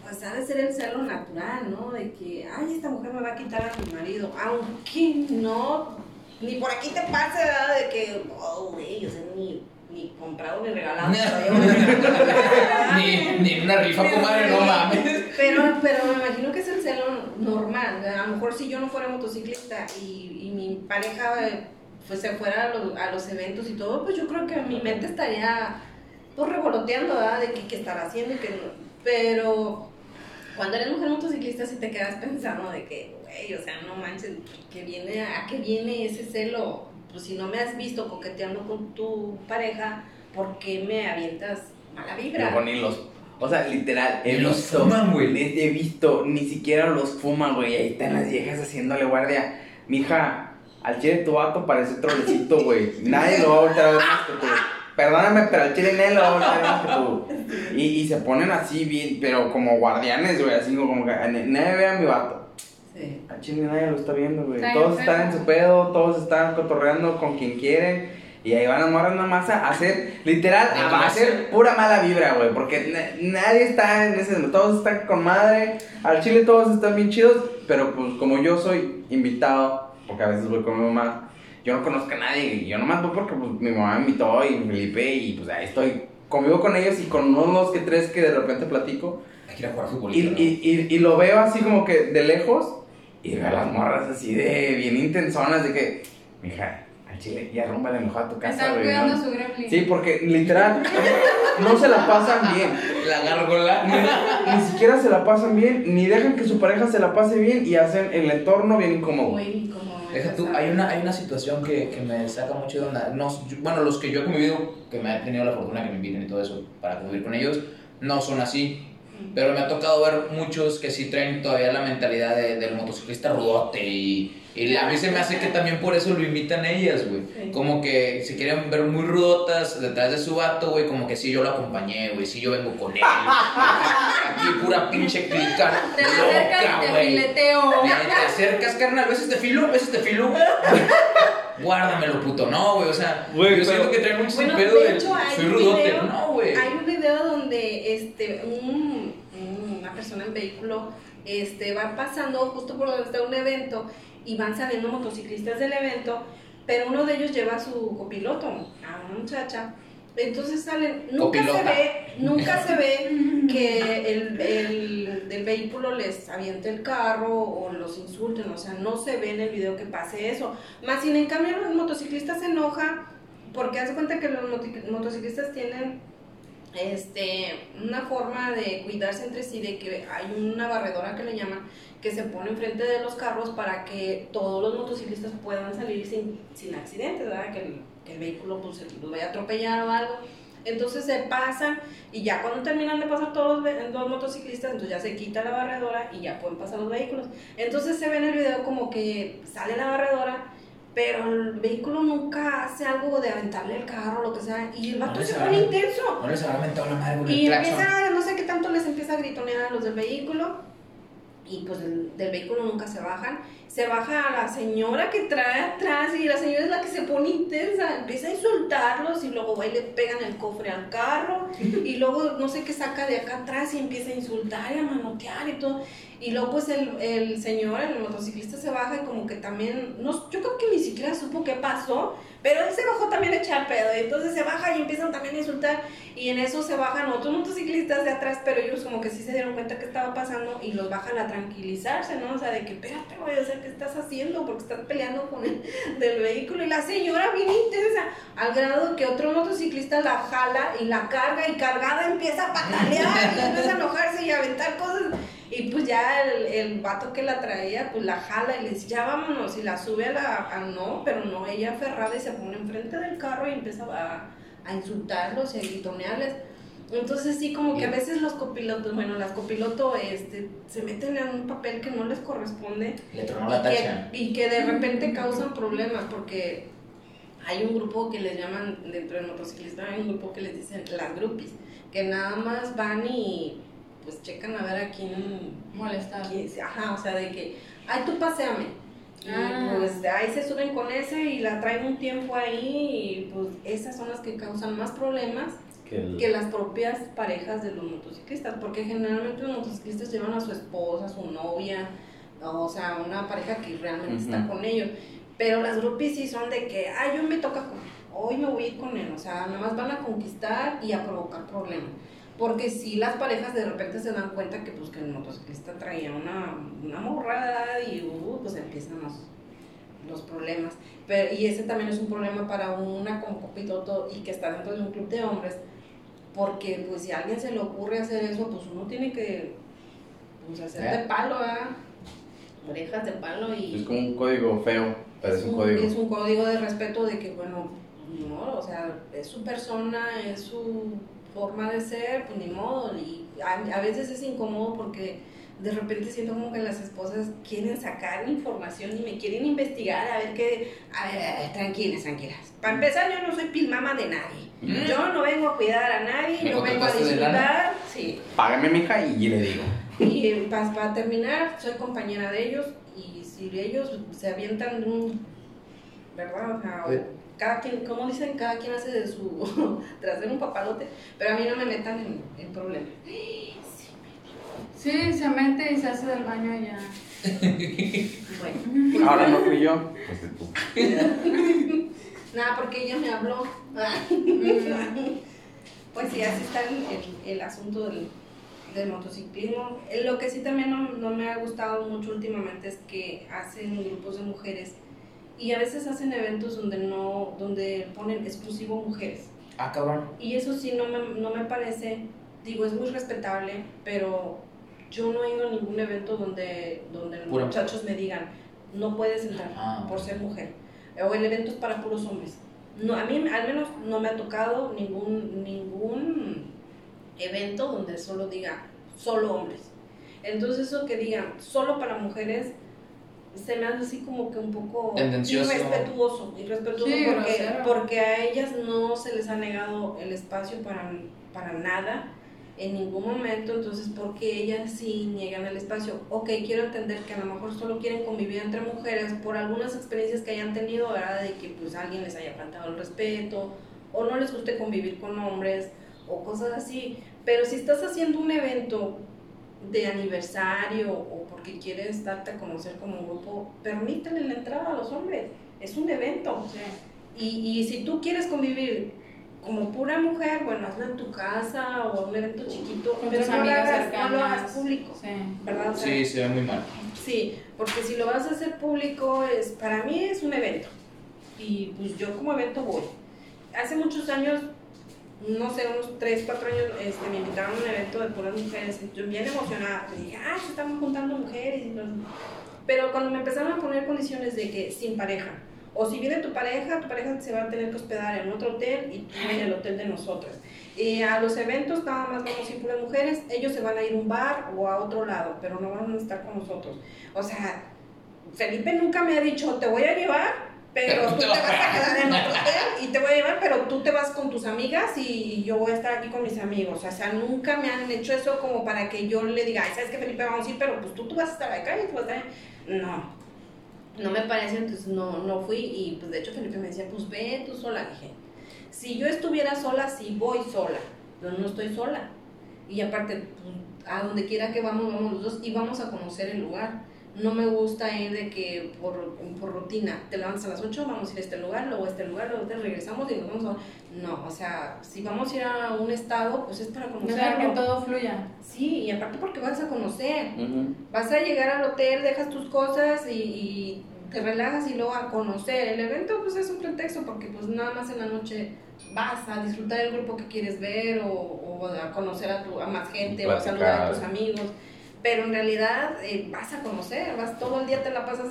Speaker 1: pues ha de ser el celo natural, ¿no? De que, ay, esta mujer me va a quitar a mi marido. Aunque no, ni por aquí te pase, ¿verdad? De que, oh, güey, o sea, ni, ni comprado ni regalado.
Speaker 3: Ni, ni una rifa, comadre, no mames.
Speaker 1: Pero, pero me imagino que es el celo normal. A lo mejor si yo no fuera motociclista y, y mi pareja eh, pues, se fuera a los, a los eventos y todo, pues yo creo que mi mente estaría pues revoloteando, ¿verdad? De que, qué estará haciendo y no. Pero cuando eres mujer motociclista sí te quedas pensando de que, güey, o sea, no manches, que viene, ¿a qué viene ese celo? Pues si no me has visto coqueteando con tu pareja, ¿por qué me avientas mala vibra?
Speaker 4: Los. O sea, literal, he
Speaker 3: Ni los
Speaker 4: visto.
Speaker 3: fuman, güey.
Speaker 4: les He visto, ni siquiera los fuman, güey. Ahí están las viejas haciéndole guardia. Mija, al chile tu vato parece trolecito, güey. Nadie lo va a voltear a ver más que tú. Perdóname, pero al chile nadie lo va a voltear a ver más que tú. Y, y se ponen así bien, pero como guardianes, güey. Así como que "N- nadie ve a mi vato.
Speaker 1: Sí.
Speaker 4: Al chile nadie lo está viendo, güey.
Speaker 2: Está
Speaker 4: Todos están en su pedo, todos están cotorreando con quien quieren. Y ahí van las morras nomás a hacer, literal, a hacer pura mala vibra, güey. Porque na- nadie está en ese. Todos están con madre. Al chile todos están bien chidos. Pero pues como yo soy invitado, porque a veces voy con mi mamá, yo no conozco a nadie. Y yo nomás voy porque pues, mi mamá me invitó y Felipe. Y pues ahí estoy. Convivo con ellos y con unos dos que tres que de repente platico.
Speaker 3: Hay que ir a jugar
Speaker 4: Y,
Speaker 3: futbolito. ¿no?
Speaker 4: y, y, y lo veo así como que de lejos y veo a las morras así de bien intensonas de que, mija, al chile, ya rúmbale mejor a tu casa,
Speaker 2: Están
Speaker 4: güey.
Speaker 2: cuidando
Speaker 4: ¿no?".
Speaker 2: su gremlin.
Speaker 4: Sí, porque literal no se la pasan bien.
Speaker 3: La gárgola.
Speaker 4: Ni, ni siquiera se la pasan bien, ni dejan que su pareja se la pase bien y hacen el entorno bien incómodo.
Speaker 1: Muy incómodo.
Speaker 3: Deja tú, hay una, hay una situación que, que me saca mucho de onda. No, yo- bueno, los que yo he convivido, que me he tenido la fortuna que me inviten y todo eso para convivir con ellos, no son así. Pero me ha tocado ver muchos que sí traen todavía la mentalidad de- del motociclista rudote y, y a mí se me hace que también por eso lo invitan ellas, güey.
Speaker 1: Sí.
Speaker 3: Como que se quieren ver muy rudotas detrás de su vato, güey, como que sí, yo lo acompañé, güey, sí, yo vengo con él. Aquí pura pinche clica
Speaker 2: Te me acercas
Speaker 3: loca,
Speaker 2: y te fileteo.
Speaker 3: Te acercas, carnal, ¿ves este filo? ¿Ves este filo? Guárdamelo, puto. No, güey, o sea, yo
Speaker 4: pero-
Speaker 3: siento que traen mucho
Speaker 1: Bueno,
Speaker 3: pedo
Speaker 1: de
Speaker 3: de
Speaker 1: hecho, hay
Speaker 3: soy
Speaker 1: un
Speaker 3: rudote.
Speaker 1: video-
Speaker 3: No, güey.
Speaker 1: Hay un video donde este, un- un- una persona en vehículo este, va pasando justo por donde está un evento y van saliendo motociclistas del evento, pero uno de ellos lleva a su copiloto, a una muchacha. Entonces salen, nunca se ve, nunca se ve que el, el del vehículo les aviente el carro o los insulten, o sea, no se ve en el video que pase eso. Más sin en cambio el motociclista se enoja porque hace cuenta que los motociclistas tienen este una forma de cuidarse entre sí de que hay una barredora que le llaman que se pone enfrente de los carros para que todos los motociclistas puedan salir sin, sin accidentes, ¿verdad? Que el, que el vehículo pues, se los vaya a atropellar o algo. Entonces se pasan y ya cuando terminan de pasar todos los, los motociclistas, entonces ya se quita la barredora y ya pueden pasar los vehículos. Entonces se ve en el video como que sale la barredora, pero el vehículo nunca hace algo de aventarle el carro o lo que sea. Y el vato
Speaker 3: No
Speaker 1: se pone intenso.
Speaker 3: No les habrá la madre
Speaker 1: Y empieza, no sé qué tanto les empieza a gritonear a los del vehículo. Y pues del, del vehículo nunca se bajan. Se baja la señora que trae atrás y la señora es la que se pone intensa. Empieza a insultarlos y luego y le pegan el cofre al carro. Y luego no sé qué saca de acá atrás y empieza a insultar y a manotear y todo. Y luego pues el, el señor, el motociclista se baja y como que también, no, yo creo que ni siquiera supo qué pasó, pero él se bajó también a echar pedo. Y entonces se baja y empiezan también a insultar. Y en eso se bajan otros motociclistas de atrás, pero ellos como que sí se dieron cuenta que estaba pasando y los bajan a tranquilizarse, ¿no? O sea, de que espérate, güey, o sea, ¿qué estás haciendo? Porque estás peleando con el del vehículo. Y la señora bien intensa, al grado que otro motociclista la jala y la carga y cargada empieza a patalear y empieza a enojarse y a aventar cosas. Y pues ya el, el vato que la traía, pues la jala y le dice, ya vámonos, y la sube a la, a no, pero no, ella aferrada y se pone enfrente del carro y empieza a, a insultarlos y a gritonearles. Entonces sí, como que a veces los copilotos, bueno, las copilotos este, se meten en un papel que no les corresponde
Speaker 3: Le tronó la
Speaker 1: que,
Speaker 3: tacha.
Speaker 1: y que de repente causan problemas porque hay un grupo que les llaman, dentro del motociclista hay un grupo que les dicen las groupies, que nada más van y pues checan a ver a quién,
Speaker 2: Molestar.
Speaker 1: quién- ajá, o sea, de que, ay, tú paseame. Y
Speaker 2: Ah.
Speaker 1: pues ahí se suben con ese y la traen un tiempo ahí y pues esas son las que causan más problemas
Speaker 5: Que el-
Speaker 1: que las propias parejas de los motociclistas, porque generalmente los motociclistas llevan a su esposa, a su novia, o sea, una pareja que realmente está
Speaker 5: Ujú.
Speaker 1: con ellos. Pero las groupies sí son de que, ay, hoy me toca con hoy me voy a ir con él, o sea, nada más van a conquistar y a provocar problemas. Porque si las parejas de repente se dan cuenta que pues que el motociclista traía una, una morrada y uh, pues empiezan los, los problemas. Pero, y ese también es un problema para una como copiloto y que está dentro de un club de hombres, porque pues si a alguien se le ocurre hacer eso, pues uno tiene que pues, hacer
Speaker 3: ¿Eh?
Speaker 1: de palo, ¿ah? Orejas de palo y
Speaker 5: Es como un código feo, es un código.
Speaker 1: es un código de respeto de que, bueno, no, o sea, es su persona, es su forma de ser, pues ni modo. Y a, a veces es incómodo porque de repente siento como que las esposas quieren sacar información y me quieren investigar a ver qué. A ver, a ver, tranquilas, tranquilas. Para empezar, yo no soy pilmama de nadie.
Speaker 3: Mm.
Speaker 1: Yo no vengo a cuidar a nadie,
Speaker 3: ¿Me
Speaker 1: no vengo a disfrutar. Sí.
Speaker 5: Págame, mija, y le digo.
Speaker 1: Y para, para terminar, soy compañera de ellos y si ellos se avientan de un, ¿verdad? O sea,
Speaker 3: Eh.
Speaker 1: Cada quien, como dicen, cada quien hace de su trasero un papalote, pero a mí no me metan en, en problemas.
Speaker 2: Sí, se mete y se hace del baño allá.
Speaker 1: Bueno,
Speaker 5: Ahora no fui yo. Pues tú.
Speaker 1: nada, porque ella me habló.
Speaker 2: Mm,
Speaker 1: Pues sí, así está el, el- el asunto del, del motociclismo. Eh, Lo que sí también no, no me ha gustado mucho últimamente es que hacen grupos de mujeres y a veces hacen eventos donde no donde ponen exclusivo mujeres.
Speaker 3: Ah, cabrón.
Speaker 1: Y eso sí no me, no me parece, digo, es muy respetable, pero yo no he ido a ningún evento donde, donde los muchachos me digan, no puedes entrar
Speaker 3: Ah.
Speaker 1: por ser mujer. O el evento es para puros hombres. No, a mí al menos no me ha tocado ningún, ningún evento donde solo diga solo hombres. Entonces eso que digan solo para mujeres se me hace así como que un poco irrespetuoso, irrespetuoso
Speaker 2: Sí,
Speaker 1: porque, porque a ellas no se les ha negado el espacio para, para nada en ningún momento, entonces porque ellas sí niegan el espacio. Ok, quiero entender que a lo mejor solo quieren convivir entre mujeres por algunas experiencias que hayan tenido, ¿verdad? De que pues alguien les haya faltado el respeto o no les guste convivir con hombres o cosas así. Pero si estás haciendo un evento de aniversario o porque quieres darte a conocer como grupo, permítele la entrada a los hombres. Es un evento.
Speaker 2: sí.
Speaker 1: Y, y si tú quieres convivir como pura mujer, bueno, hazlo en tu casa o un evento chiquito,
Speaker 2: Con
Speaker 1: pero no lo, hagas, no lo hagas público,
Speaker 2: Sí.
Speaker 1: ¿verdad? O sea,
Speaker 3: Sí, se ve muy mal.
Speaker 1: Sí, porque si lo vas a hacer público, es, para mí es un evento. Y pues yo como evento voy. Hace muchos años, no sé, unos 3, 4 años, este, me invitaron a un evento de puras mujeres. Yo bien emocionada, pues dije, ah, se juntando mujeres. los- Pero cuando me empezaron a poner condiciones de que sin pareja, o si viene tu pareja, tu pareja se va a tener que hospedar en otro hotel y tú en el hotel de nosotras. Y a los eventos nada más vamos a ir puras mujeres, ellos se van a ir a un bar o a otro lado, pero no van a estar con nosotros. O sea, Felipe nunca me ha dicho, te voy a llevar, pero tú te vas a quedar en otro hotel y te voy a llevar, pero tú te vas con tus amigas y yo voy a estar aquí con mis amigos. O sea, nunca me han hecho eso como para que yo le diga, "Ay, sabes que Felipe vamos a ir, pero pues tú, tú vas a estar acá y tú vas a estar... No, no me parece, entonces no, no fui y pues de hecho Felipe me decía, pues ve tú sola, dije. Si yo estuviera sola, sí voy sola, pero no estoy sola. Y aparte, pues, a donde quiera que vamos, vamos los dos y vamos a conocer el lugar. No me gusta ir de que por, por rutina, te levantas a las 8, vamos a ir a este lugar, luego a este lugar, luego te regresamos y nos vamos a... No, o sea, si vamos a ir a un estado, pues es para
Speaker 2: Dejar
Speaker 1: conocerlo.
Speaker 2: que todo fluya.
Speaker 1: Sí, y aparte porque vas a conocer. Vas a llegar al hotel, dejas tus cosas y, y te relajas y luego a conocer. El evento pues es un pretexto porque pues nada más en la noche vas a disfrutar el grupo que quieres ver o, o a conocer a, tu, a más gente o a saludar a tus amigos. Pero en realidad eh, vas a conocer, vas todo el día te la pasas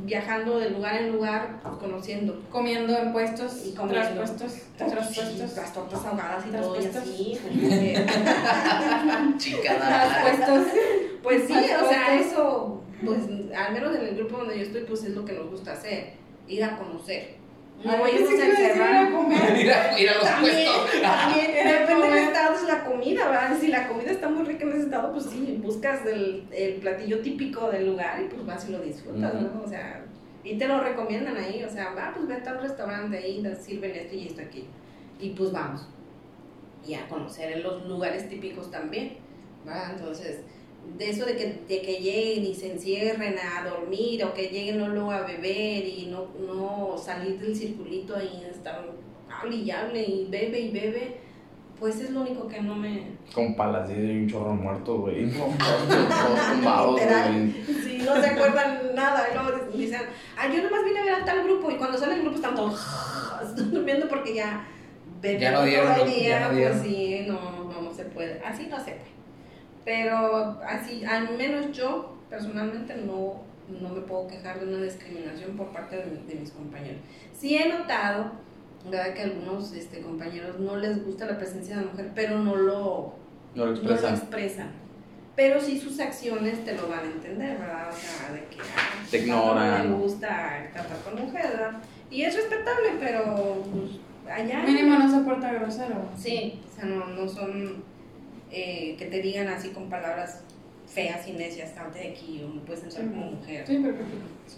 Speaker 1: viajando de lugar en lugar, pues, conociendo.
Speaker 2: Comiendo en puestos,
Speaker 1: Y comiendo.
Speaker 2: tras puestos, tras
Speaker 1: Sí,
Speaker 2: puestos.
Speaker 1: las tortas ahogadas y
Speaker 2: Tras
Speaker 1: todo y así. pues,
Speaker 3: Chicada.
Speaker 2: puestos.
Speaker 1: Pues sí,
Speaker 2: Más
Speaker 1: o sea, eso, pues al menos en el grupo donde yo estoy, pues es lo que nos gusta hacer, ir a conocer. No
Speaker 2: Ay,
Speaker 1: irnos a
Speaker 2: a
Speaker 1: encerrar.
Speaker 2: a comer.
Speaker 3: Ir a, ir a los
Speaker 1: También,
Speaker 3: puestos.
Speaker 1: también, depende del estado es la comida, ¿verdad? Si la comida está muy rica en ese estado, pues sí, buscas el, el platillo típico del lugar y pues vas y lo disfrutas. ¿no? O sea, y te lo recomiendan ahí, o sea, va, pues vete a un restaurante ahí, sirven esto y esto aquí. Y pues vamos. Y a conocer los lugares típicos también, ¿verdad? Entonces, de eso de que, de que lleguen y se encierren a dormir o que lleguen luego a beber y no, no salir del circulito ahí, estar hable y hable y bebe y bebe, pues es lo único que no me...
Speaker 4: Con palas y un chorro muerto, güey.
Speaker 1: Sí, no se acuerdan nada. Y luego dicen, ah, yo nomás vine a ver a tal grupo. Y cuando sale el grupo están todos están durmiendo porque ya
Speaker 3: Ya no dieron
Speaker 1: todo
Speaker 3: lo-
Speaker 1: el
Speaker 3: ya no dieron.
Speaker 1: Pues sí, no, no, no se puede. Así no se puede. Pero así, al menos yo personalmente no, no me puedo quejar de una discriminación por parte de, de mis compañeros. Sí he notado, ¿verdad? Que a algunos este, compañeros no les gusta la presencia de la mujer, pero no lo,
Speaker 4: No lo
Speaker 1: no lo
Speaker 4: expresan.
Speaker 1: expresan. Pero sí sus acciones te lo van a entender, ¿verdad? O sea, de que ah,
Speaker 4: Te
Speaker 1: a
Speaker 4: ignoran.
Speaker 1: uno le gusta tratar con mujer, ¿verdad? Y es respetable, pero pues, allá.
Speaker 2: Mínimo no se porta grosero.
Speaker 1: Sí, o sea, no, no son eh, que te digan así con palabras feas y necias, salte de aquí o no puedes entrar
Speaker 2: Sí.
Speaker 1: como mujer.
Speaker 2: Sí, perfecto. Sí.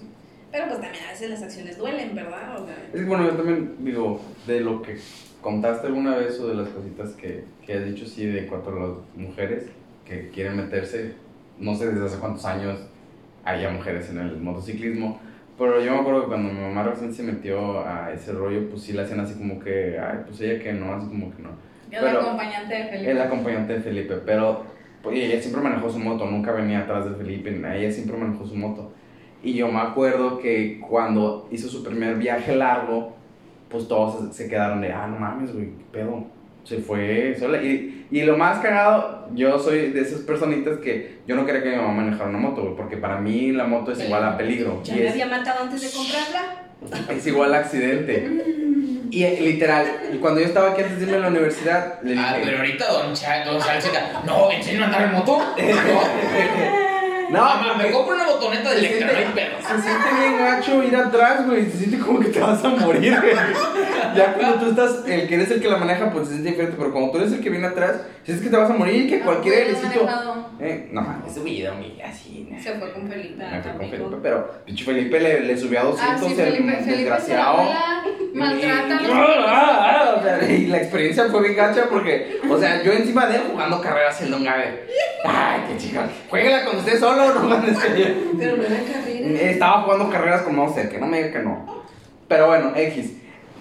Speaker 1: Pero pues también a veces las acciones duelen, ¿verdad? O sea,
Speaker 4: Es que bueno, yo también digo, de lo que contaste alguna vez o de las cositas que, que has dicho, sí, de cuanto a las mujeres que quieren meterse, no sé desde hace cuántos años haya mujeres en el motociclismo, pero yo me acuerdo que cuando mi mamá recién se metió a ese rollo, pues sí la hacían así como que, ay, pues ella que no, así como que no. Pero-
Speaker 2: la acompañante de Felipe.
Speaker 4: Es la acompañante de Felipe, pero pues, ella siempre manejó su moto, nunca venía atrás de Felipe, ella siempre manejó su moto. Y yo me acuerdo que cuando hizo su primer viaje largo, pues todos se, quedaron de, ah, no mames, güey, qué pedo. Se fue sola. Y, y lo más cagado, yo soy de esas personitas que yo no quería que mi mamá manejara una moto, güey, porque para mí la moto es igual a peligro.
Speaker 1: ya me
Speaker 4: es,
Speaker 1: había matado antes de comprarla.
Speaker 4: es igual a accidente. Y eh, literal, y cuando yo estaba aquí antes de irme a la universidad, le dije...
Speaker 3: Ah, pero ahorita Don, Cha, don Salsita, no, enséñame a andar en moto. No,
Speaker 4: No,
Speaker 3: mamá, me compro una botoneta de electra, no hay pedo.
Speaker 4: se siente bien gacho ir atrás, güey. Se siente como que te vas a morir, güey. Ya cuando tú estás, el que eres el que la maneja, pues se siente diferente. Pero cuando tú eres el que viene atrás, sientes que te vas a morir, que
Speaker 2: Ah,
Speaker 4: cualquier
Speaker 2: manejado.
Speaker 4: Eh, no mames, subido, mi, así.
Speaker 1: Se fue con Felipe.
Speaker 4: Me fui con. Felipe, pero pinche Felipe le, le subió a 200
Speaker 2: Ah, sí,
Speaker 4: el desgraciado.
Speaker 2: Maltrata
Speaker 4: Y- sea, y la experiencia fue bien gacha porque, o sea, yo encima de él jugando carreras en Don Gabe. Ay, qué chica. Jueguela cuando esté solo, no mames.
Speaker 1: Pero no era carrera.
Speaker 4: Estaba jugando carreras con Monster, que no me diga que no. Pero bueno, X.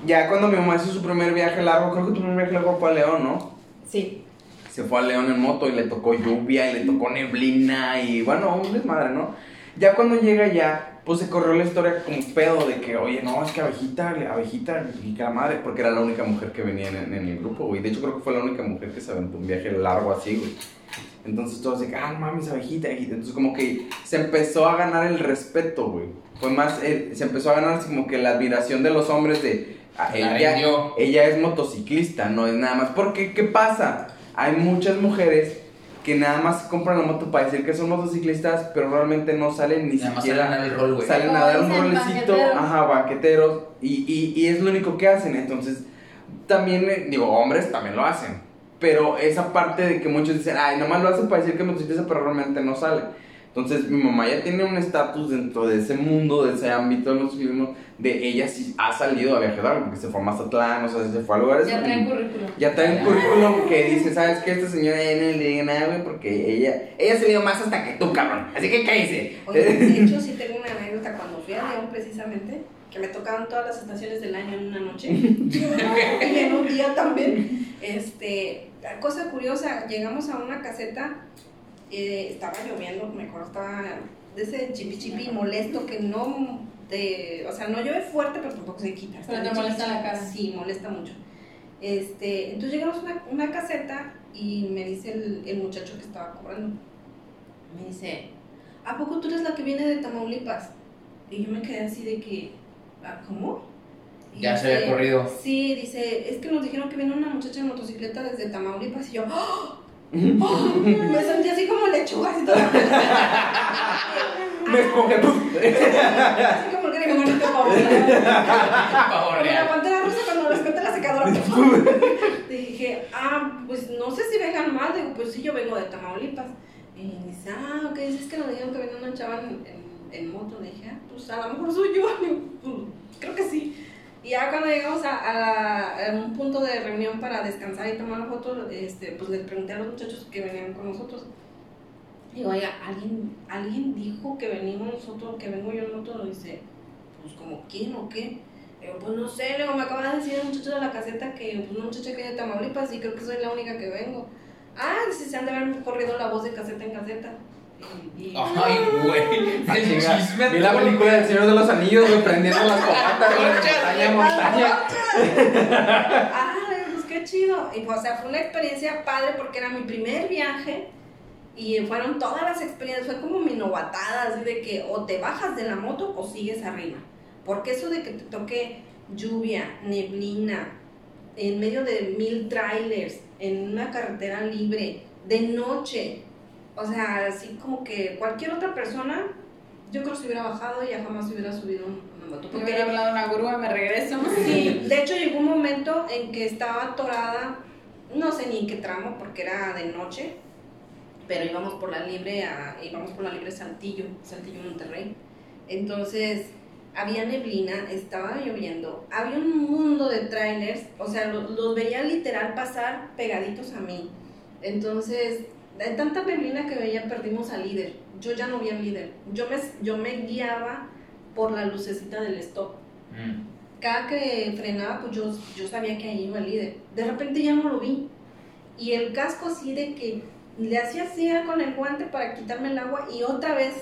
Speaker 4: Ya cuando mi mamá hizo su primer viaje largo, creo que tu primer viaje largo fue a León, ¿no?
Speaker 1: Sí.
Speaker 4: Se fue a León en moto y le tocó lluvia y le tocó neblina y bueno, un desmadre, ¿no? Ya cuando llega ya, pues se corrió la historia como pedo de que, oye, no, es que abejita, abejita, y que la madre, porque era la única mujer que venía en, en el grupo, güey. De hecho, creo que fue la única mujer que se aventó un viaje largo así, güey. Entonces todos de que, ah, no mames, abejita, abejita. Entonces como que se empezó a ganar el respeto, güey. Fue más, eh, se empezó a ganar así como que la admiración de los hombres de, ah,
Speaker 3: La
Speaker 4: ella, ella es motociclista, no es nada más. Porque, ¿qué pasa? Hay muchas mujeres que nada más compran la moto para decir que son motociclistas, pero realmente no salen ni
Speaker 3: Nada más
Speaker 4: siquiera...
Speaker 3: salen en el rol, güey.
Speaker 4: Salen a dar un rolecito, ajá, banqueteros, y, y, y es lo único que hacen. Entonces, también, eh, digo, hombres también lo hacen. Pero esa parte de que muchos dicen, ay, nomás lo hacen para decir que es motociclista, pero realmente no sale.
Speaker 5: Entonces mi mamá ya tiene un estatus dentro de ese mundo, de ese ámbito de los ciclismo, de ella sí ha salido a viajar, porque se fue a Mazatlán, o sea, se fue a lugares.
Speaker 2: Ya traen currículum.
Speaker 5: Ya trae un currículum que dice, ¿sabes qué? Esta señora ya no le diga nada, güey, porque ella, ella ha salido más hasta que tú, cabrón. Así que cállese.
Speaker 1: Oye, de hecho, sí tengo una anécdota cuando fui a León precisamente, que me tocaban todas las estaciones del año en una noche y en un día también. Este, cosa curiosa, llegamos a una caseta, eh, estaba lloviendo, me acuerdo, estaba de ese chipi chipi molesto que no, te, o sea, no llueve fuerte, pero tampoco se quita.
Speaker 2: Pero te molesta
Speaker 1: chipi
Speaker 2: la cara.
Speaker 1: Sí, molesta mucho. Este, entonces llegamos a una, una caseta y me dice el, el muchacho que estaba cobrando, me dice, ¿a poco tú eres la que viene de Tamaulipas? Y yo me quedé así de que, ¿ah, ¿cómo? Y
Speaker 3: Ya se había corrido.
Speaker 1: Sí, dice, es que nos dijeron que viene una muchacha en motocicleta desde Tamaulipas y yo, ¡oh! Me sentí así como lechuga así toda.
Speaker 5: Me escoge.
Speaker 1: Así como el gremio bonito pavo. Como la rusa cuando les mete la secadora. Te dije, ah, pues no sé si vengan mal. Digo, pues sí, yo vengo de Tamaulipas. Y dice, ah, ok, es que nos dijeron que venía una chava en, en, en moto. Le dije, ah, pues a lo mejor soy yo. "Pues, creo que sí. Y ya cuando llegamos a, a un punto de reunión para descansar y tomar fotos, este, pues les pregunté a los muchachos que venían con nosotros. Digo, oiga, ¿alguien, alguien dijo que venimos nosotros, que vengo yo moto? Dice, pues como quién o qué. Digo, pues no sé, luego me acaba de decir el muchacho de la caseta que pues, una muchacha que viene de Tamaulipas y creo que soy la única que vengo. Ah, dice, se han de haber corrido la voz de caseta en caseta.
Speaker 3: Ay, güey.
Speaker 5: Chinga,
Speaker 3: chisme.
Speaker 5: Vi la película del Señor de los Anillos, güey, prendiendo las fogatas, güey, montaña montaña.
Speaker 1: Ah, pues qué chido. Y pues, o sea, fue una experiencia padre porque era mi primer viaje y fueron todas las experiencias, fue como mi novatada, así de que o te bajas de la moto o sigues arriba. Porque eso de que te toque lluvia, neblina, en medio de mil trailers, en una carretera libre, de noche, o sea, así como que cualquier otra persona, yo creo que se hubiera bajado y ya jamás se hubiera subido un- una moto. Porque
Speaker 2: hubiera hablado una grúa, me regreso.
Speaker 1: Sí, de hecho llegó un momento en que estaba atorada, no sé ni en qué tramo, porque era de noche, pero íbamos por la libre a, íbamos por la libre Saltillo, Saltillo Monterrey. Entonces había neblina, estaba lloviendo, había un mundo de trailers, o sea, lo- los, veía literal pasar pegaditos a mí. Entonces, de tanta neblina que veía, perdimos al líder. Yo ya no vi al líder. Yo me, yo me guiaba por la lucecita del stop
Speaker 3: Mm.
Speaker 1: cada que frenaba, pues yo, yo sabía que ahí iba el líder. De repente ya no lo vi. Y el casco así de que le hacía así con el guante para quitarme el agua y otra vez.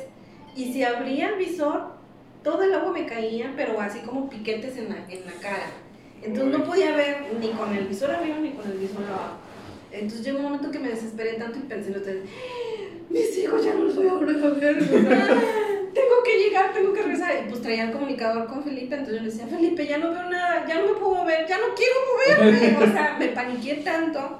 Speaker 1: Y si abría el visor, todo el agua me caía, pero así como piquetes en la, en la cara. Entonces no podía ver ni con el visor arriba ni con el visor abajo. Entonces llegó un momento que me desesperé tanto y pensé en ustedes, mis hijos ya no los voy a volver a ver. tengo que llegar, tengo que regresar. Y pues traía el comunicador con Felipe, entonces yo le decía, Felipe, ya no veo nada, ya no me puedo mover, ya no quiero moverme. O sea, me paniqué tanto.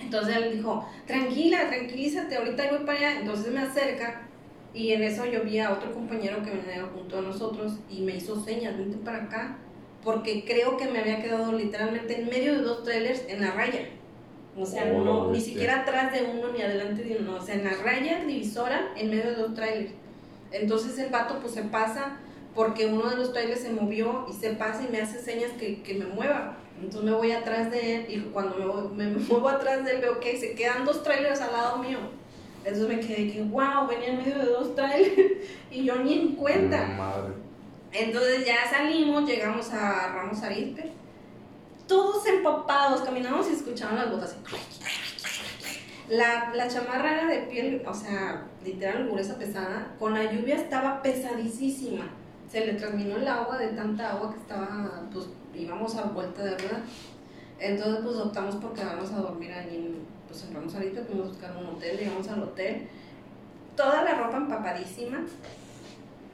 Speaker 1: Entonces él dijo, tranquila, tranquilízate, ahorita voy para allá. Entonces me acerca y en eso yo vi a otro compañero que venía junto a nosotros y me hizo señas, vente para acá. Porque creo que me había quedado literalmente en medio de dos trailers en la raya. O sea,
Speaker 4: Oh,
Speaker 1: no, ni
Speaker 4: bestia.
Speaker 1: siquiera atrás de uno ni adelante de uno. O sea, en la raya divisora en medio de dos trailers. Entonces el vato pues se pasa porque uno de los trailers se movió y se pasa y me hace señas que, que me mueva. Entonces me voy atrás de él y cuando me, voy- me muevo atrás de él veo que se quedan dos trailers al lado mío. Entonces me quedé que, wow, venía en medio de dos trailers y yo ni en cuenta.
Speaker 5: Madre.
Speaker 1: Entonces ya salimos, llegamos a Ramos Arizpe, todos empapados, caminamos y escuchaban las botas. La, la chamarra era de piel, o sea, literal gruesa, pesada. Con la lluvia estaba pesadísima. Se le terminó el agua de tanta agua que estaba, pues íbamos a vuelta de rueda. Entonces, pues optamos por quedarnos a dormir allí pues, en Ramos Arizpe, fuimos a buscar un hotel, llegamos al hotel. Toda la ropa empapadísima.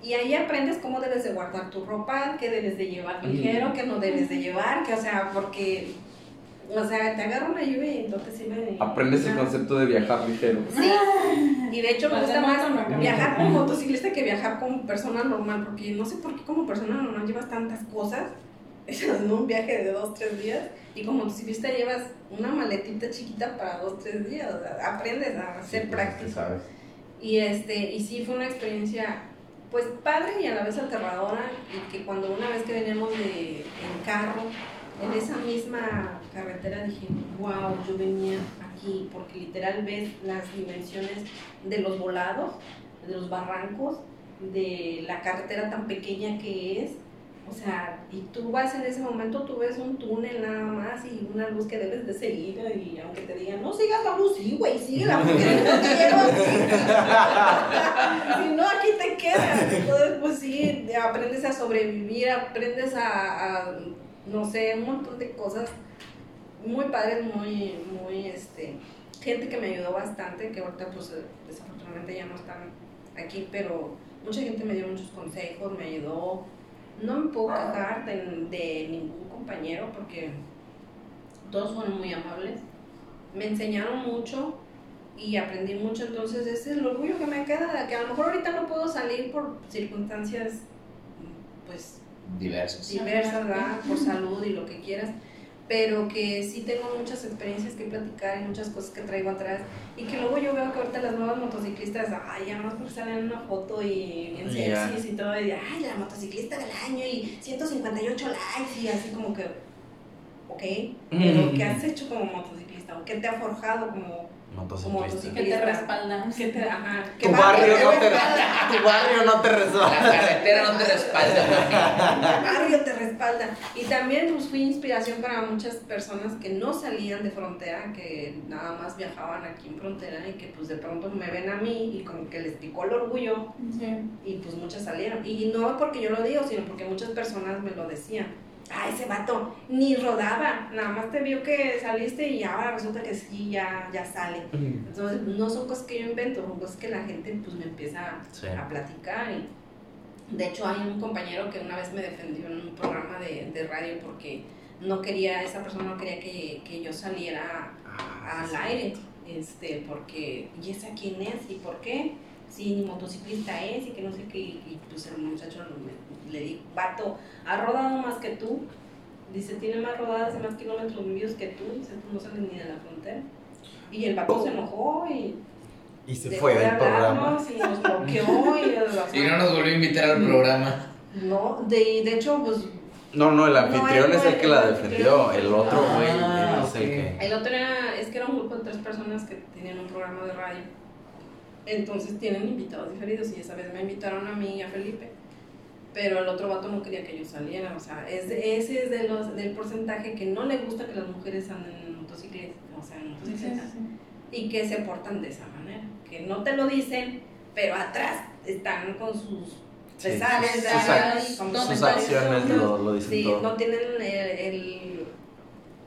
Speaker 1: Y ahí aprendes cómo debes de guardar tu ropa, qué debes de llevar ligero, qué no debes de llevar, que o sea, porque, o sea, te agarra una lluvia y no te sirve de
Speaker 5: Aprendes el concepto de viajar ligero.
Speaker 1: Sí, y de hecho me gusta más viajar como motociclista que viajar como persona normal, porque no sé por qué como persona normal llevas tantas cosas, en un viaje de dos, tres días, y como motociclista llevas una maletita chiquita para dos, tres días, o sea, aprendes a ser
Speaker 5: Sí, pues,
Speaker 1: práctico.
Speaker 5: ¿Sabes?
Speaker 1: Y, este, y sí, fue una experiencia pues padre y a la vez aterradora y que cuando una vez que veníamos de, en carro, en esa misma carretera dije, wow, yo venía aquí porque literal ves las dimensiones de los volados, de los barrancos, de la carretera tan pequeña que es. O sea, y tú vas en ese momento, tú ves un túnel nada más y una luz que debes de seguir y aunque te digan, no sigas la luz, sí, güey, síguela porque no te llevo si no, aquí te quedas. Entonces, pues sí, aprendes a sobrevivir, aprendes a, no sé, un montón de cosas muy padres, muy, muy, este, gente que me ayudó bastante, que ahorita pues desafortunadamente ya no están aquí, pero mucha gente me dio muchos consejos, me ayudó. No me puedo quejar de, de ningún compañero porque todos fueron muy amables, me enseñaron mucho y aprendí mucho, entonces ese es el orgullo que me queda, que a lo mejor ahorita no puedo salir por circunstancias pues
Speaker 3: Diversas.
Speaker 1: diversas, ¿verdad? por salud y lo que quieras, pero que sí tengo muchas experiencias que platicar y muchas cosas que traigo atrás y que luego yo veo que ahorita las nuevas motociclistas, ay, ya más porque salen en una foto y en
Speaker 5: Ya.
Speaker 1: selfies y todo, y ay, la motociclista del año y 158 likes y así como que, ok, pero ¿qué has hecho como motociclista? ¿O qué te ha forjado como
Speaker 5: Motociclista.
Speaker 2: Que te respaldan.
Speaker 1: ¿Qué te, ajá,
Speaker 5: Tu
Speaker 1: ¿qué
Speaker 5: barrio no te,
Speaker 1: respalda?
Speaker 5: tu barrio no te
Speaker 3: La
Speaker 5: resuelve.
Speaker 3: carretera no te respalda.
Speaker 1: El barrio te respalda. Y también pues, fui inspiración para muchas personas que no salían de frontera, que nada más viajaban aquí en frontera y que pues de pronto me ven a mí y como que les picó el orgullo
Speaker 2: Sí.
Speaker 1: y pues muchas salieron. Y no porque yo lo digo, sino porque muchas personas me lo decían. Ah, ese vato ni rodaba, nada más te vio que saliste y ahora resulta que sí, ya, ya sale. Entonces, no son cosas que yo invento, son cosas que la gente pues me empieza
Speaker 5: Sí.
Speaker 1: a platicar. Y, de hecho, hay un compañero que una vez me defendió en un programa de, de radio porque no quería, esa persona no quería que, que yo saliera
Speaker 5: Ah,
Speaker 1: al aire, este, porque, ¿y esa quién es? ¿Y por qué? Si ni motociclista es y que no sé qué, y, y, pues el muchacho le, le dijo, vato, ha rodado más que tú, dice, tiene más rodadas y más kilómetros míos que tú, dice, tú no sales ni de la frontera. Y el vato se enojó y
Speaker 5: Y se
Speaker 1: dejó
Speaker 5: fue
Speaker 1: de
Speaker 5: del programa.
Speaker 1: y nos bloqueó y,
Speaker 3: Y no nos volvió a invitar al programa.
Speaker 1: no, de, de hecho, pues
Speaker 5: No, no, el anfitrión es el que la defendió. El otro
Speaker 3: Ah,
Speaker 5: güey es el que.
Speaker 1: El otro era, es que era un grupo de tres personas que tenían un programa de radio. Entonces tienen invitados diferidos y esa vez me invitaron a mí y a Felipe. Pero el otro vato no quería que yo saliera. O sea, es de- ese es de los, del porcentaje que no le gusta que las mujeres anden en motocicleta. O sea, en
Speaker 2: Sí,
Speaker 1: motocicleta.
Speaker 2: sí.
Speaker 1: Y que se portan de esa manera. Que no te lo dicen, pero atrás están con sus
Speaker 5: Sí,
Speaker 1: pesares.
Speaker 5: sus-
Speaker 1: ¿verdad?
Speaker 2: sus
Speaker 5: Sus
Speaker 2: Comentarios.
Speaker 5: acciones lo, lo dicen
Speaker 1: Sí,
Speaker 5: todo.
Speaker 1: no tienen el, el-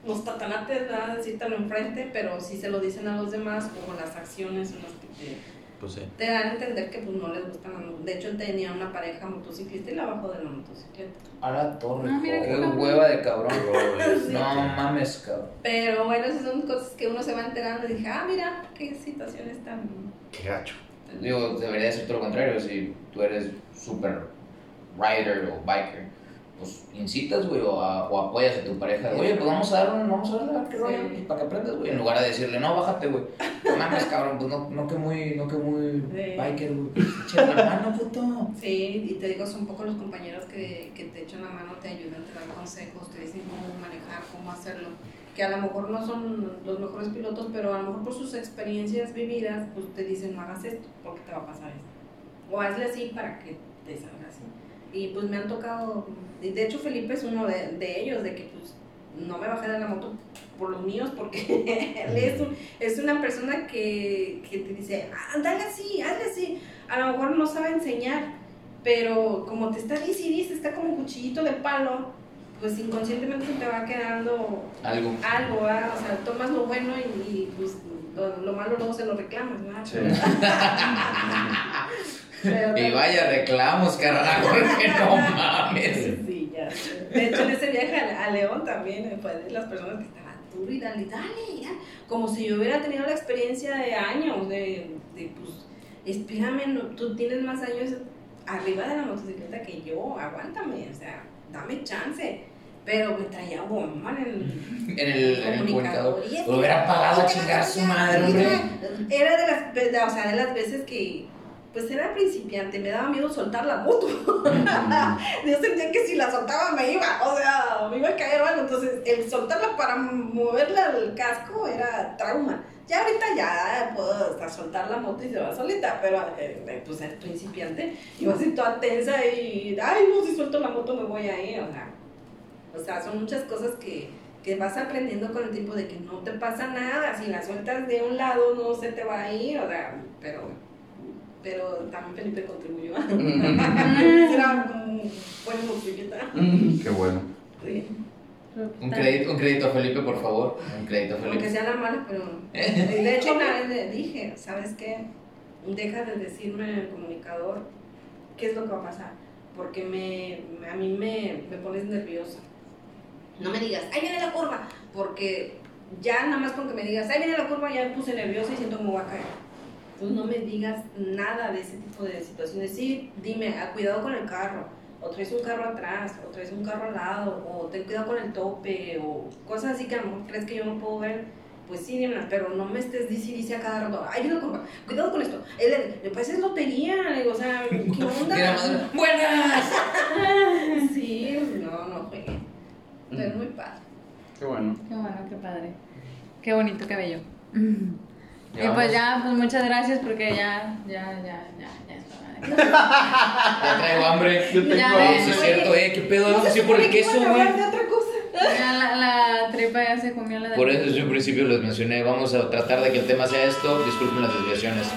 Speaker 1: los tatanates, ¿verdad? Decírtelo enfrente, pero sí se lo dicen a los demás, como las acciones son las que te,
Speaker 5: Pues sí.
Speaker 1: te dan a entender que pues no les gustan. las mo- De hecho, tenía una pareja motociclista y la bajó de la motocicleta.
Speaker 3: A la torre,
Speaker 2: Ah, mira qué
Speaker 3: hueva de cabrón.
Speaker 1: Sí.
Speaker 3: No mames, cabrón.
Speaker 1: Pero bueno, esas son cosas que uno se va enterando y dije, ah, mira, qué situaciones tan...
Speaker 5: Qué gacho.
Speaker 3: Digo, debería ser todo lo contrario. Si tú eres super rider o biker, pues incitas, güey, o, a- o apoyas a tu pareja. Oye, pues vamos a dar un, vamos a ver qué
Speaker 1: Sí.
Speaker 3: rollo, y para que aprendas, güey. En lugar de decirle, no, bájate, güey. No mames, cabrón, pues no, no que muy, no que muy
Speaker 1: Sí.
Speaker 3: biker, güey. Pues, la mano, puto.
Speaker 1: Sí, y te digo, son pocos los compañeros que, que te echan la mano, te ayudan, te dan consejos, te dicen cómo manejar, cómo hacerlo. Que a lo mejor no son los mejores pilotos, pero a lo mejor por sus experiencias vividas, pues te dicen, no hagas esto, porque te va a pasar esto. O hazle así para que te salga. Y pues me han tocado, y de hecho Felipe es uno de, de ellos, de que pues no me bajé de la moto por los míos, porque él es, un- es una persona que, que te dice, "Ah, dale así, hazle así. A lo mejor no sabe enseñar, pero como te está dice dice, está como cuchillito de palo, pues inconscientemente te va quedando
Speaker 3: Algo.
Speaker 1: algo, ¿verdad? o sea, tomas lo bueno y, y, pues lo, lo malo luego se lo reclamas, ¿verdad?
Speaker 5: Sí.
Speaker 3: Y vaya reclamos, carnal, porque no mames.
Speaker 1: Sí, ya sé. De hecho, en ese viaje a, a León también eh, fue de las personas que estaban duro y dale, dale, ya. Como si yo hubiera tenido la experiencia de años, de, de pues, espérame, no, tú tienes más años arriba de la motocicleta que yo, aguántame, o sea, dame chance. pero me traía bomba en el,
Speaker 3: En el, en el comunicador. Lo hubiera pagado a chingar su madre, hombre.
Speaker 1: Era de las, o sea, de las veces que, pues era principiante, me daba miedo soltar la moto. Yo sentía que si la soltaba me iba, o sea, me iba a caer o algo. Entonces, el soltarla para moverla al casco era trauma. Ya ahorita ya puedo hasta soltar la moto y se va solita, pero eh, pues es principiante. Iba así toda tensa y, ay, no, si suelto la moto me voy ahí, o sea. O sea, son muchas cosas que, que vas aprendiendo con el tiempo de que no te pasa nada. Si la sueltas de un lado, no se te va a ir, o sea, pero, pero también Felipe contribuyó. Era un buen motocicleta.
Speaker 4: Qué bueno.
Speaker 1: Sí.
Speaker 3: Un crédito, un crédito a Felipe, por favor. Un crédito a
Speaker 1: Aunque
Speaker 3: Felipe.
Speaker 1: sea la mala, pero. De hecho, una vez le dije, ¿sabes qué? Deja de decirme el comunicador qué es lo que va a pasar. Porque me, a mí me, me pones nerviosa. No me digas, ahí viene la curva. Porque ya nada más con que me digas, ahí viene la curva, ya me puse nerviosa y siento que me voy a caer. Entonces no me digas nada de ese tipo de situaciones. Sí, dime, ah, cuidado con el carro. O traes un carro atrás, o traes un carro al lado, o ten cuidado con el tope, o cosas así que a lo mejor crees que yo no puedo ver. Pues sí, dímelas, pero no me estés dici dici a cada rato. Ay, viene la curva, cuidado con esto. Eh, Pues es lotería, digo, o sea, ¿qué
Speaker 3: Mira,
Speaker 1: onda?
Speaker 3: madre. ¡Buenas!
Speaker 1: Sí, no, no jueguen. Pero es muy padre.
Speaker 5: Qué bueno.
Speaker 2: Qué bueno, qué padre. Qué bonito cabello. Y pues
Speaker 3: vamos.
Speaker 2: ya, pues muchas gracias porque ya, ya, ya, ya, ya está.
Speaker 3: Ya traigo hambre.
Speaker 5: Yo tengo hambre.
Speaker 3: Eso es cierto, eh. ¿Qué pedo? Vamos a decir por el queso,
Speaker 1: a
Speaker 3: güey.
Speaker 1: hablar de otra cosa.
Speaker 2: Ya la, la tripa ya se comió la de
Speaker 3: Por eso desde un principio les mencioné, vamos a tratar de que el tema sea esto, disculpen las desviaciones.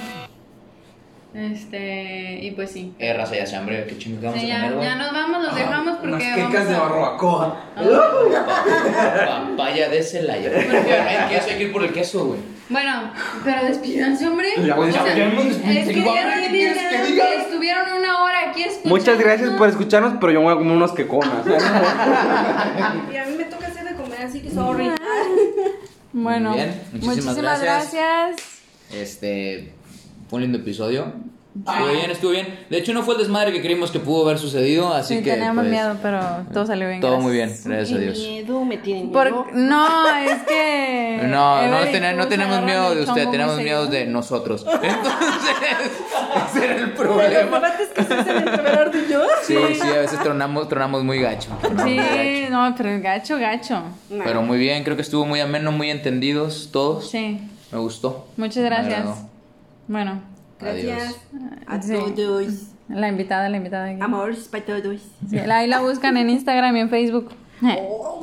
Speaker 2: Este, y pues sí.
Speaker 3: Eh, raza, ya se hambre, qué chingo vamos
Speaker 2: Sí,
Speaker 3: a
Speaker 2: ya,
Speaker 3: comer, güey.
Speaker 2: ya nos vamos, los dejamos porque
Speaker 5: Unas
Speaker 2: vamos
Speaker 5: quecas de
Speaker 2: a-
Speaker 5: barbacoa.
Speaker 2: Ah.
Speaker 3: Papaya de Celaya. Hay queso, hay que ir por el queso, güey.
Speaker 2: Bueno, pero despídanse, hombre.
Speaker 5: Ya,
Speaker 2: O
Speaker 5: ya,
Speaker 2: sea,
Speaker 5: ya nos
Speaker 2: es que
Speaker 5: despedimos.
Speaker 2: ya
Speaker 5: ¿Qué quieres que diga?
Speaker 2: estuvieron una hora aquí escuchando.
Speaker 5: Muchas gracias por escucharnos, pero yo me voy a comer unos queconas.
Speaker 1: Y a mí me toca hacer de comer, así que sorry.
Speaker 2: Bueno,
Speaker 3: Muy bien, muchísimas
Speaker 2: muchísimas
Speaker 3: gracias.
Speaker 2: gracias.
Speaker 3: Este. Fue un lindo episodio. Estuvo bien, estuvo bien. De hecho, no fue el desmadre que creímos que pudo haber sucedido, así
Speaker 2: Sí,
Speaker 3: que.
Speaker 2: teníamos
Speaker 3: pues,
Speaker 2: miedo, pero todo salió bien.
Speaker 3: Todo
Speaker 2: gracias.
Speaker 3: muy bien, gracias a Dios.
Speaker 1: miedo, me tienen
Speaker 2: Por- no, es que.
Speaker 3: No, no, ten- no tenemos miedo de usted, tenemos miedo de nosotros. Entonces, ese era el
Speaker 1: Los
Speaker 3: problema.
Speaker 1: debates que se hacen yo.
Speaker 3: Sí, sí, a veces tronamos, tronamos muy gacho. tronamos
Speaker 2: Sí,
Speaker 3: gacho.
Speaker 2: no, pero gacho, gacho.
Speaker 3: Pero muy bien, creo que estuvo muy ameno, muy entendidos todos.
Speaker 2: Sí,
Speaker 3: Me gustó.
Speaker 2: muchas gracias. Bueno,
Speaker 1: Gracias a
Speaker 2: Sí.
Speaker 1: todos.
Speaker 2: la invitada, la invitada. aquí.
Speaker 1: Amores para todos.
Speaker 2: Sí, ahí la buscan en Instagram y en Facebook.
Speaker 1: Oh.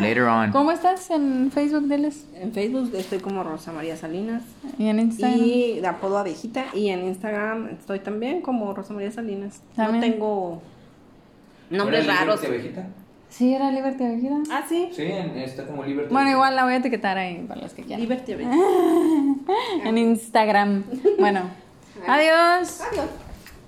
Speaker 3: Later on.
Speaker 2: ¿Cómo estás en Facebook, Deles?
Speaker 1: En Facebook estoy como Rosa María Salinas.
Speaker 2: Y en Instagram.
Speaker 1: Y de apodo abejita. Y en Instagram estoy también como Rosa María Salinas.
Speaker 2: También.
Speaker 1: No tengo nombres
Speaker 3: ¿Era
Speaker 1: raros.
Speaker 3: Liberty Abejita?
Speaker 2: Sí, era Liberty Abejita.
Speaker 1: Ah, sí.
Speaker 3: Sí, en- está como Liberty.
Speaker 2: Bueno, igual la voy a etiquetar ahí para los que quieran.
Speaker 1: Liberty Abejita.
Speaker 2: En Instagram. Bueno,
Speaker 1: adiós.